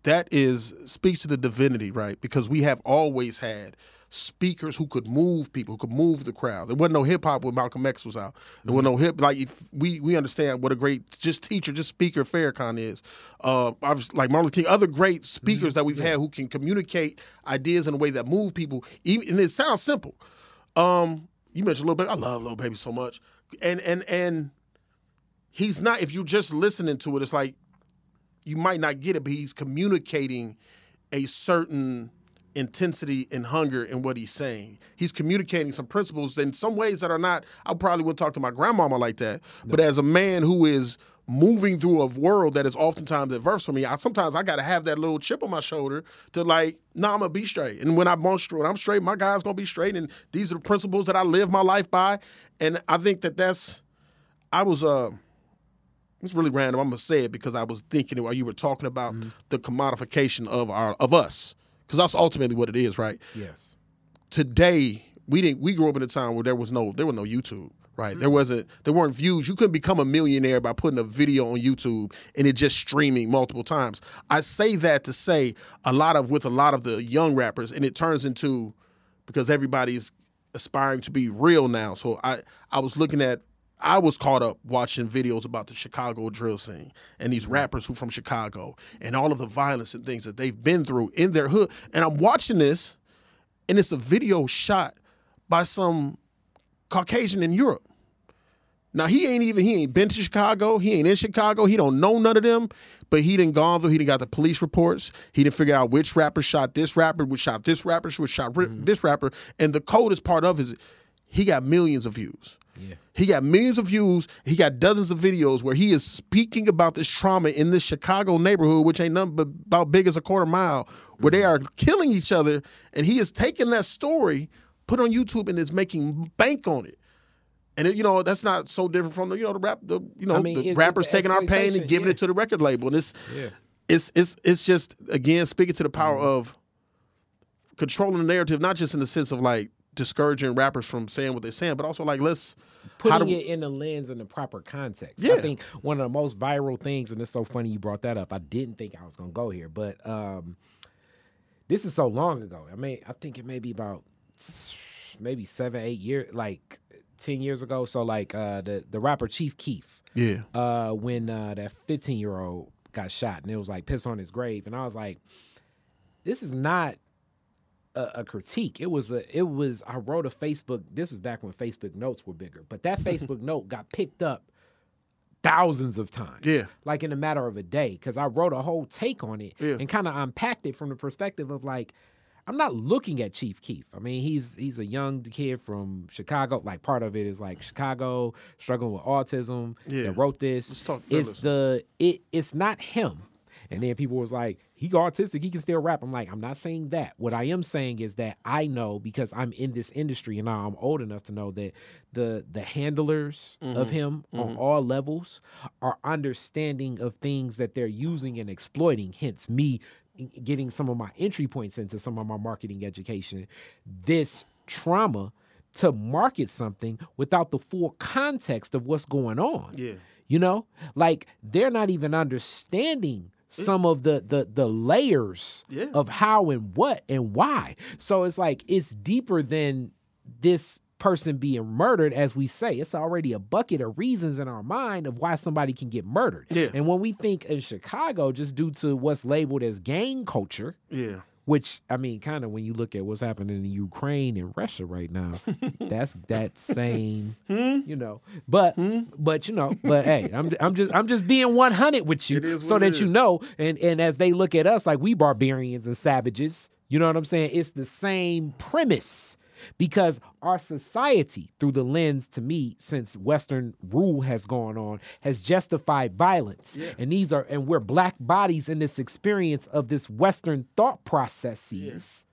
that is speaks to the divinity, right? Because we have always had speakers who could move people, who could move the crowd. There wasn't no hip hop when Malcolm X was out. There mm-hmm. was no hip like if we we understand what a great just teacher, just speaker Farrakhan is. Uh, I was like Martin Luther King, other great speakers mm-hmm. that we've yeah. had who can communicate ideas in a way that move people. Even and it sounds simple. Um, you mentioned Lil Baby. I love Lil Baby so much, and and and he's not. If you're just listening to it, it's like you might not get it, but he's communicating a certain intensity and hunger in what he's saying. He's communicating some principles in some ways that are not. I probably wouldn't talk to my grandmama like that, no. but as a man who is moving through a world that is oftentimes adverse for me, I sometimes I got to have that little chip on my shoulder to like, nah, I'm gonna be straight. And when I'm on straight, when I'm straight, my guy's gonna be straight. And these are the principles that I live my life by. And I think that that's, I was, uh, it's really random. I'm gonna say it because I was thinking while you were talking about mm-hmm. the commodification of our of us, because that's ultimately what it is, right? Yes. Today we didn't. We grew up in a time where there was no there was no YouTube right? There mm-hmm. wasn't there weren't views. You couldn't become a millionaire by putting a video on YouTube and it just streaming multiple times. I say that to say a lot of with a lot of the young rappers, and it turns into because everybody's aspiring to be real now. So I I was looking at I was caught up watching videos about the Chicago drill scene and these mm-hmm. rappers who from Chicago and all of the violence and things that they've been through in their hood. And I'm watching this, and it's a video shot by some Caucasian in Europe. Now he ain't even he ain't been to Chicago. He ain't in Chicago. He don't know none of them. But he didn't gone through. He didn't got the police reports. He didn't figure out which rapper shot this rapper, which shot this rapper, which shot Mm-hmm. this rapper. And the coldest part of it is he got millions of views. Yeah. He got millions of views. He got dozens of videos where he is speaking about this trauma in this Chicago neighborhood, which ain't nothing but about big as a quarter mile, where they are killing each other. And he is taking that story, put on YouTube, and is making bank on it. And it, you know that's not so different from the you know the rap the you know I mean, the rappers it's taking our pain and giving yeah. it to the record label. And it's Yeah. it's it's it's just again speaking to the power Mm-hmm. of controlling the narrative, not just in the sense of like discouraging rappers from saying what they're saying, but also like let's how putting do- it in the lens in the proper context. Yeah. I think one of the most viral things, and it's so funny you brought that up. I didn't think I was gonna go here, but um, this is so long ago. I mean, I think it may be about maybe seven, eight years, like ten years ago. So like uh, the the rapper Chief Keef, yeah uh, when uh, that fifteen year old got shot, and it was like piss on his grave, and I was like, this is not a, a critique. It was a it was I wrote a Facebook. This was back when Facebook notes were bigger, but that Facebook note got picked up thousands of times. Yeah. Like in a matter of a day. Cause I wrote a whole take on it Yeah. and kind of unpacked it from the perspective of like, I'm not looking at Chief Keef. I mean, he's he's a young kid from Chicago. Like part of it is like Chicago struggling with autism. Yeah. That wrote this. Let's talk- it's the it it's not him. And then people was like, he got autistic, he can still rap. I'm like, I'm not saying that. What I am saying is that I know because I'm in this industry and now I'm old enough to know that the the handlers of mm-hmm. him on mm-hmm. all levels are understanding of things that they're using and exploiting. Hence me getting some of my entry points into some of my marketing education. This trauma to market something without the full context of what's going on. Yeah. You know, like they're not even understanding Mm. some of the the the layers Yeah. of how and what and why. So it's like it's deeper than this person being murdered as we say it's already a bucket of reasons in our mind of why somebody can get murdered Yeah. and when we think in chicago just due to what's labeled as gang culture Yeah. Which I mean, kind of when you look at what's happening in Ukraine and Russia right now, that's that same, Hmm? you know. But but you know, but hey, I'm I'm just I'm just being 100 with you, so that you know. And and as they look at us like we barbarians and savages, you know what I'm saying? It's the same premise. Because our society, through the lens to me, since Western rule has gone on, has justified violence. And these are, and we're black bodies in this experience of this Western thought processes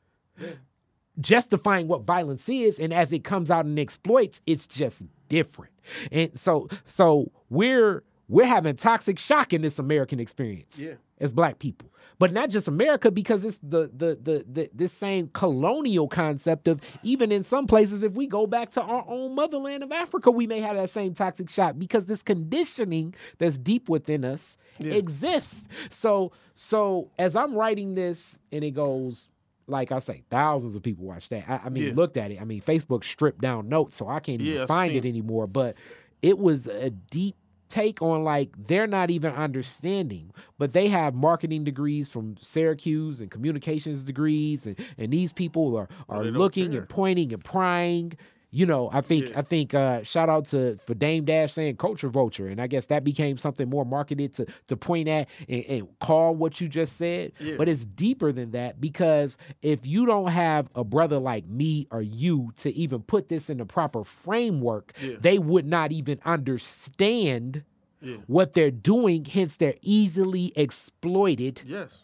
justifying what violence is and as it comes out and exploits it's just different. And so so we're we're having toxic shock in this american experience. Yeah. As black people but not just america because it's the the the, the this same colonial concept of even in some places if we go back to our own motherland of africa we may have that same toxic shock because this conditioning that's deep within us exists so so as i'm writing this and it goes like I say, thousands of people watch that. I, I mean, Yeah. looked at it. I mean, Facebook stripped down notes, so I can't even I find it. anymore. But it was a deep take on like they're not even understanding, but they have marketing degrees from Syracuse and communications degrees, and and these people are are looking care. and pointing and prying. You know, I think Yeah. I think uh shout out to for Dame Dash saying culture vulture. And I guess that became something more marketed to to point at and, and call what you just said. Yeah. But it's deeper than that because if you don't have a brother like me or you to even put this in the proper framework, Yeah. they would not even understand Yeah. what they're doing. Hence, they're easily exploited Yes.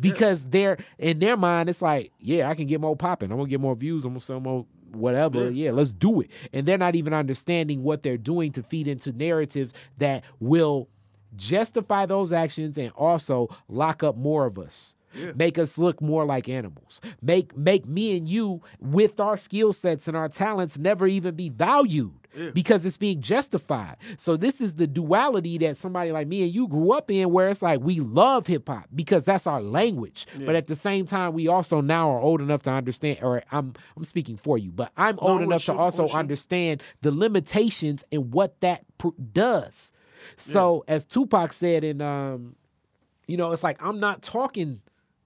because they're in their mind it's like yeah i can get more popping i'm gonna get more views i'm gonna sell more whatever. Yeah. let's do it. And they're not even understanding what they're doing to feed into narratives that will justify those actions and also lock up more of us make us look more like animals, make make me and you with our skill sets and our talents never even be valued because it's being justified. So this is the duality that somebody like me and you grew up in, where it's like we love hip hop because that's our language, but at the same time we also now are old enough to understand. Or I'm I'm speaking for you, but I'm No, old I'm enough to you, also understand the limitations and what that pr- does. So as Tupac said in um, you know, it's like I'm not talking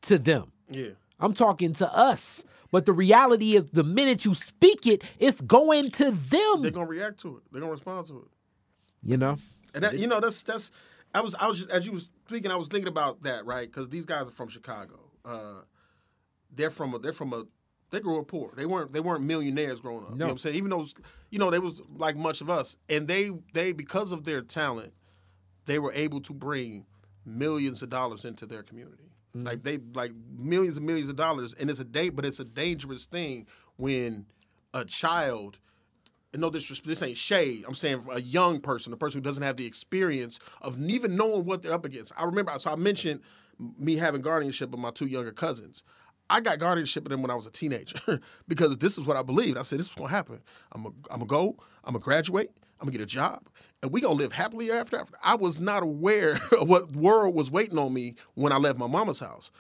to them. Yeah. I'm talking to us. But the reality is, the minute you speak it, it's going to them. They're gonna react to it. They're gonna respond to it. you know, And that, you know, that's that's. I was I was just, as you was speaking, I was thinking about that, right? Because these guys are from Chicago. Uh, they're from a, they're from a they grew up poor. They weren't they weren't millionaires growing up. You know what I'm saying? Even though you know they was like much of us, and they they because of their talent, they were able to bring millions of dollars into their community. Mm. Like they like millions and millions of dollars, and it's a day, but it's a dangerous thing when a child no disrespect, this ain't shade. I'm saying a young person, a person who doesn't have the experience of even knowing what they're up against. I remember, so I mentioned me having guardianship of my two younger cousins. I got guardianship of them when I was a teenager because this is what I believed. I said, this is going to happen. I'm going to go, I'm going to graduate, I'm to get a job, and we to live happily ever after. I was not aware of what world was waiting on me when I left my mama's house.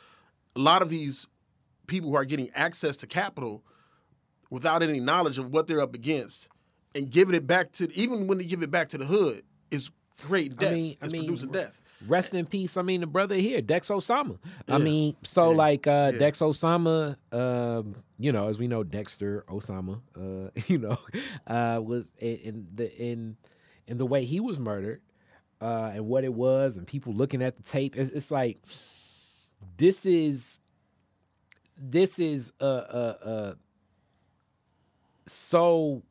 A lot of these people who are getting access to capital without any knowledge of what they're up against and giving it back to even when they give it back to the hood is creating death. mean- I it's mean, producing death. Rest in peace. I mean, the brother here, Dex Osama. I mean, so like uh, Yeah. Dex Osama, um, you know, as we know, Dexter Osama, uh, you know, uh, was in, in the in in the way he was murdered uh, and what it was, and people looking at the tape. It's, it's like this is this is uh uh uh so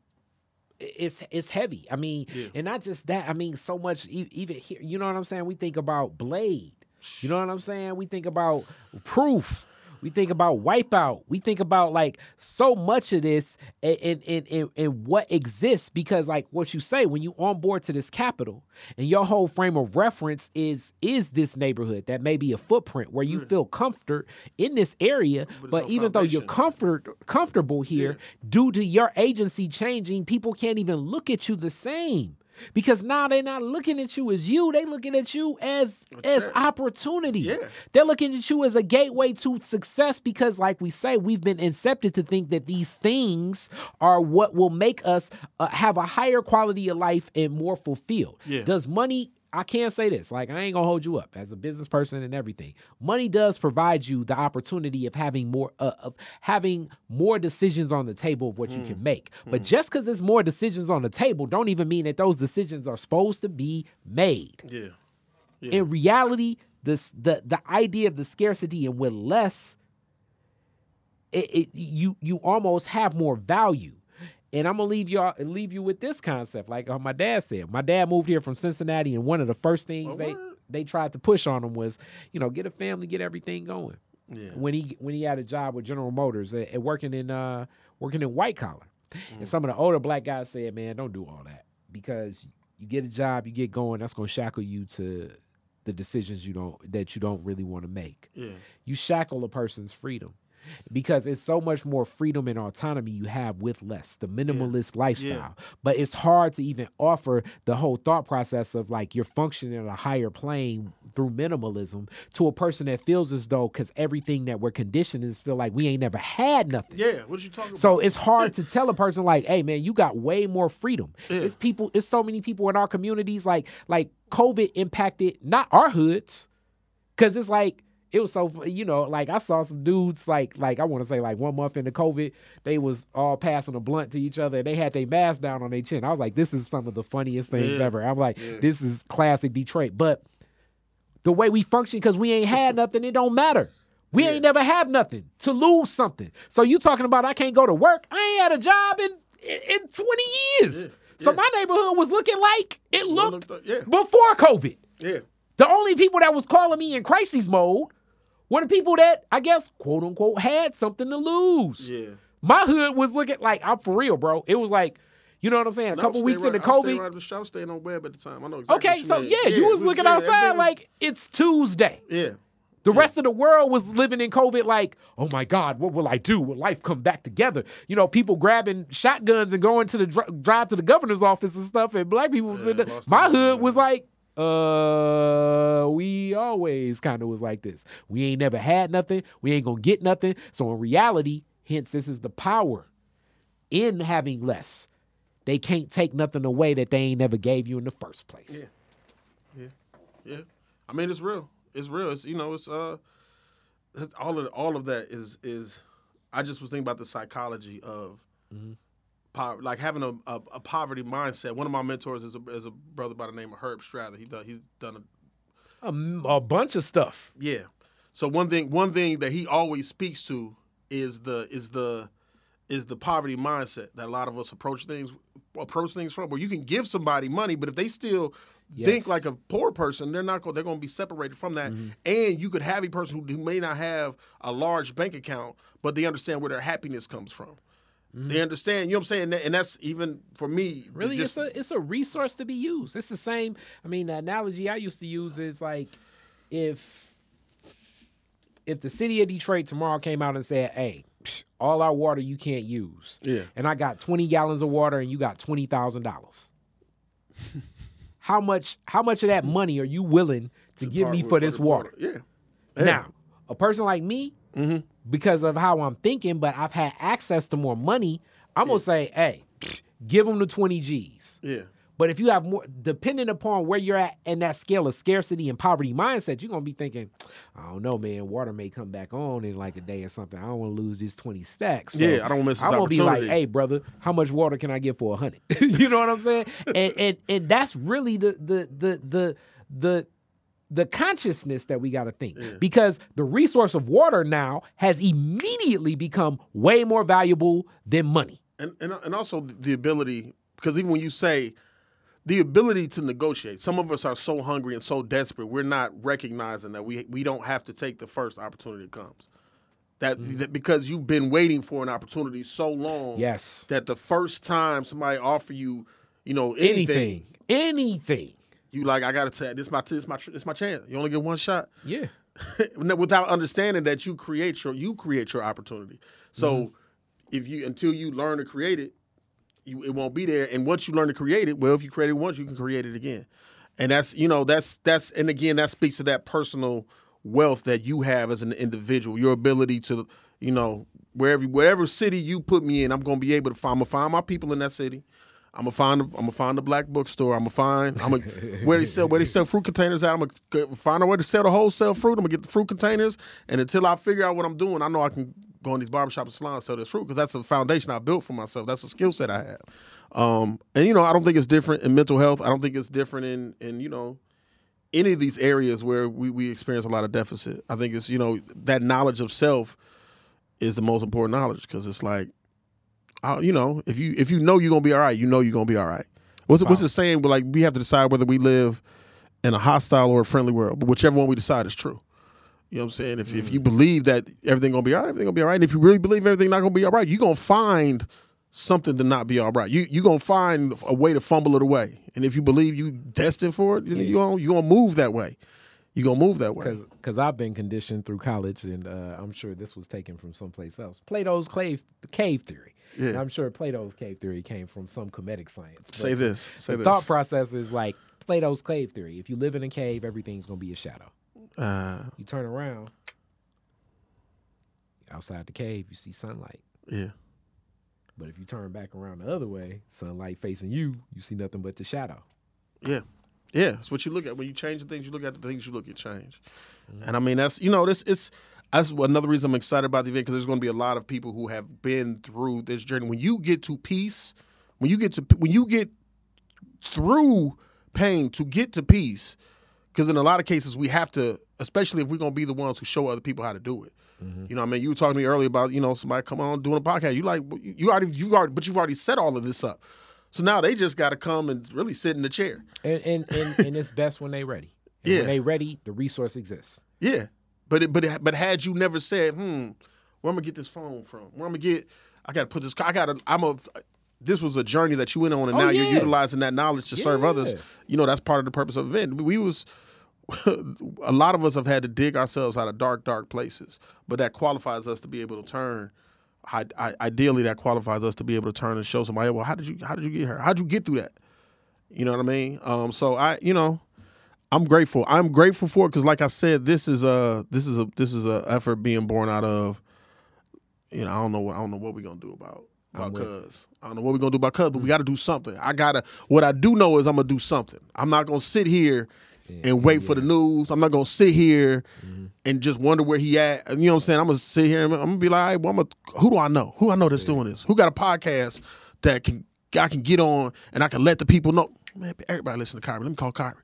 it's it's heavy. I mean, Yeah. and not just that. I mean, so much even here. You know what I'm saying? We think about Blade. You know what I'm saying? We think about Proof. We think about Wipeout. We think about like so much of this and and, and, and, what exists because like what you say when you on board to this capital and your whole frame of reference is is this neighborhood that may be a footprint where you feel comfort in this area, But but, no even though you're foundation. comfort comfortable here due to your agency changing people can't even look at you the same because now they're not looking at you as you they looking at you as as fair. opportunity Yeah. they're looking at you as a gateway to success because like we say we've been incepted to think that these things are what will make us uh, have a higher quality of life and more fulfilled Yeah. does money I can't say this. Like, I ain't gonna hold you up as a business person and everything. Money does provide you the opportunity of having more, uh, of having more decisions on the table of what you Hmm. can make. But just because there's more decisions on the table, don't even mean that those decisions are supposed to be made. Yeah. In reality, this the the idea of the scarcity and with less, it, it you you almost have more value. And I'm gonna leave y'all leave you with this concept, like uh, my dad said. My dad moved here from Cincinnati, and one of the first things Oh, they word. they tried to push on him was, you know, get a family, get everything going. Yeah. When he when he had a job with General Motors and, working in uh working in white collar, and some of the older black guys said, "Man, don't do all that because you get a job, you get going, that's gonna shackle you to the decisions you don't that you don't really want to make. Yeah. You shackle a person's freedom." Because it's so much more freedom and autonomy you have with less, the minimalist lifestyle. But it's hard to even offer the whole thought process of like you're functioning at a higher plane through minimalism to a person that feels as though because everything that we're conditioned is feel like we ain't never had nothing. Yeah. What you talking So about? So it's hard to tell a person like, "Hey, man, you got way more freedom." Yeah. It's people. It's so many people in our communities. Like, like COVID impacted not our hoods, because it's like it was so. You know, like I saw some dudes like, like I want to say like one month into COVID, they was all passing a blunt to each other. and They had their mask down on their chin. I was like, this is some of the funniest things Yeah. ever. I'm like, Yeah. this is classic Detroit, but. The way we function, because we ain't had nothing, it don't matter. We Yeah. ain't never have nothing to lose something. So you talking about I can't go to work? I ain't had a job in in, in 20 years. So my neighborhood was looking like it looked looked like- yeah. before COVID. Yeah. The only people that was calling me in crisis mode were the people that I guess quote unquote had something to lose. Yeah. My hood was looking like I'm for real, bro. It was like, you know what I'm saying? A I couple weeks staying into right, I was staying right the street. I was staying on web at the time. I know exactly. okay, so mean. yeah, you was we looking yeah, outside was- like it's Tuesday. Yeah. The rest of the world was living in COVID like, oh my God, what will I do? Will life come back together? You know, people grabbing shotguns and going to the dr- drive to the governor's office and stuff, and black people was in the, my hood was like, uh, we always kind of was like this. We ain't never had nothing. We ain't gonna get nothing. So in reality, hence this is the power in having less. They can't take nothing away that they ain't never gave you in the first place. Yeah. Yeah, Yeah. I mean it's real. It's real. It's you know it's uh all of all of that is is. I just was thinking about the psychology of poverty, like having a, a, a poverty mindset. One of my mentors is a, is a brother by the name of Herb Strather. He he's done a bunch of stuff. yeah. So one thing one thing that he always speaks to is the is the is the poverty mindset that a lot of us approach things approach things from where you can give somebody money, but if they still Yes. think like a poor person, they're not going they're going to be separated from that. Mm-hmm. And you could have a person who, who may not have a large bank account, but they understand where their happiness comes from. Mm-hmm. They understand, you know what I'm saying? And that's even for me. Really, just, it's a it's a resource to be used. It's the same. I mean, the analogy I used to use is like if if the city of Detroit tomorrow came out and said, "Hey, psh, all our water you can't use," Yeah. and I got twenty gallons of water and you got twenty thousand dollars. How much? How much of that money are you willing to, give me for this the water? Yeah. Now, a person like me, Mm-hmm. because of how I'm thinking, but I've had access to more money, I'm gonna say, hey, give them the 20 G's. Yeah. But if you have more, depending upon where you're at in that scale of scarcity and poverty mindset, you're gonna be thinking, I don't know, man, water may come back on in like a day or something. I don't want to lose these 20 stacks. So Yeah, I don't miss this I'm gonna be like, hey, brother, how much water can I get for a hundred? you know what I'm saying? and and and that's really the the the the the the consciousness that we got to think because the resource of water now has immediately become way more valuable than money. and and and also the ability because even when you say the ability to negotiate, some of us are so hungry and so desperate, we're not recognizing that we we don't have to take the first opportunity that comes. That, mm. that because you've been waiting for an opportunity so long, Yes. that the first time somebody offer you, you know, anything, Anything, anything. You like, I gotta tell this my this my this my chance. You only get one shot Yeah. without understanding that you create your you create your opportunity. So mm-hmm. if you until you learn to create it, you it won't be there. And once you learn to create it, well, if you create it once, you can create it again. And that's you know that's that's and again that speaks to that personal wealth that you have as an individual, your ability to you know wherever whatever city you put me in, I'm gonna be able to find. I'm gonna find my people in that city. I'm gonna find. I'm gonna find the black bookstore. I'm gonna find. I'm gonna where they sell where they sell fruit containers at. I'm gonna find a way to sell the wholesale fruit. I'm gonna get the fruit containers, and until I figure out what I'm doing, I know I can go in these barbershops and salons and sell this fruit because that's a foundation I built for myself. That's a skill set I have. Um, and you know, I don't think it's different in mental health. I don't think it's different in in you know any of these areas where we, we experience a lot of deficit. I think it's you know that knowledge of self is the most important knowledge because it's like, uh, you know, if you if you know you're gonna be all right, you know you're gonna be all right. What's what's the saying? But like we have to decide whether we live in a hostile or a friendly world. But whichever one we decide is true. You know what I'm saying? If if you believe that everything gonna be all right, everything gonna be all right. And if you really believe everything not gonna be all right, you're gonna find something to not be all right. You you gonna find a way to fumble it away. And if you believe you destined for it, you you gonna you gonna move that way. You gonna move that way. Because I've been conditioned through college, and uh, I'm sure this was taken from someplace else. Plato's cave, cave theory. Yeah. And I'm sure Plato's cave theory came from some Kemetic science. Say this. Say the this. thought process is like Plato's cave theory. If you live in a cave, everything's going to be a shadow. Uh, You turn around, outside the cave, you see sunlight. yeah. But if you turn back around the other way, sunlight facing you, you see nothing but the shadow. Yeah. Yeah. It's what you look at. When you change the things, you look at the things you look at change. And I mean, that's, you know, this it's, that's another reason I'm excited about the event because there's going to be a lot of people who have been through this journey. When you get to peace, when you get to, when you get through pain to get to peace, because in a lot of cases we have to, especially if we're going to be the ones who show other people how to do it. Mm-hmm. You know, what I mean, you were talking to me earlier about you know somebody coming on doing a podcast. You like you already you already, but you've already set all of this up. So now they just got to come and really sit in the chair. And and, and, and it's best when they ready. And Yeah. When they ready, the resource exists. Yeah, but it, but it, but had you never said, hmm, where I'm gonna get this phone from? Where I'm gonna get? I got to put this. I got to. I'm a. This was a journey that you went on, and Oh, now you're utilizing that knowledge to serve others. You know, that's part of the purpose of event. We was a lot of us have had to dig ourselves out of dark, dark places, but that qualifies us to be able to turn. I, I, ideally, that qualifies us to be able to turn and show somebody. Well, how did you how did you get here? How did you get through that? You know what I mean? Um, so I, you know, I'm grateful. I'm grateful for it because, like I said, this is a this is a this is a effort being born out of. You know, I don't know what I don't know what we're gonna do about about cuz. I don't know what we're gonna do about cuz, but we got to do something. I gotta. What I do know is I'm gonna do something. I'm not gonna sit here and wait for the news. I'm not gonna sit here and just wonder where he at. You know what I'm saying? I'm gonna sit here and I'm gonna be like, right, well, I'm gonna, who do I know? Who I know that's doing this? Who got a podcast that can I can get on and I can let the people know? Man, everybody listen to Kyrie. Let me call Kyrie.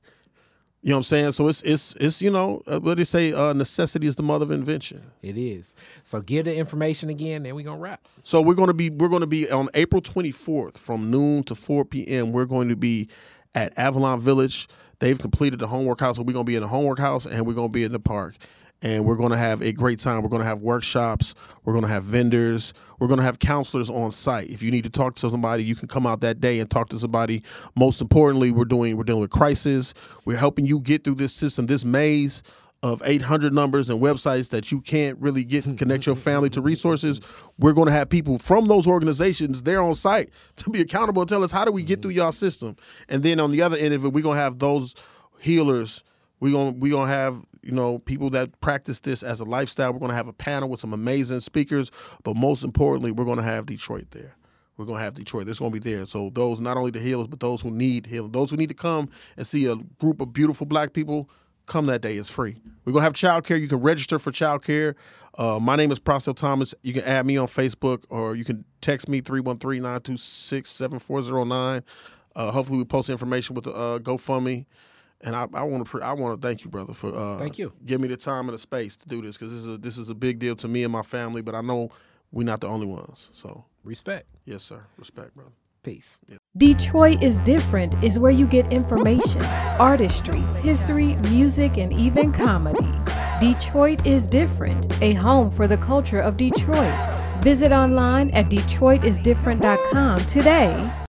You know what I'm saying? So it's it's it's you know uh, what they say uh, necessity is the mother of invention. It is. So give the information again, and we're gonna wrap. So we're gonna be we're gonna be on April 24th from noon to 4 p.m. We're going to be at Avalon Village. They've completed the homework house, so we're gonna be in the homework house and we're gonna be in the park. And we're gonna have a great time. We're gonna have workshops. We're gonna have vendors. We're gonna have counselors on site. If you need to talk to somebody, you can come out that day and talk to somebody. Most importantly, we're doing we're dealing with crisis. We're helping you get through this system, this maze of 800 numbers and websites that you can't really get and connect your family to resources. We're going to have people from those organizations there on site to be accountable and tell us how do we get mm-hmm. through y'all system. And then on the other end of it, we're going to have those healers. We're going—we're going to have you know people that practice this as a lifestyle. We're going to have a panel with some amazing speakers, but most importantly, we're going to have Detroit there. We're gonna have Detroit. There's gonna be there. So those not only the healers, but those who need healing, those who need to come and see a group of beautiful black people come that day. It's free. We're gonna have childcare. You can register for childcare. Uh, my name is Prostel Thomas. You can add me on Facebook or you can text me 313-926-7409. Uh, hopefully we post information with the uh, GoFundMe. And I, I want to I want to thank you, brother, for uh, Thank you. Give me the time and the space to do this because this is a, this is a big deal to me and my family. But I know we're not the only ones. So Respect. yes, sir. Respect, brother. Peace. Detroit is Different is where you get information, artistry, history, music, and even comedy. Detroit is Different, a home for the culture of Detroit. Visit online at DetroitisDifferent.com today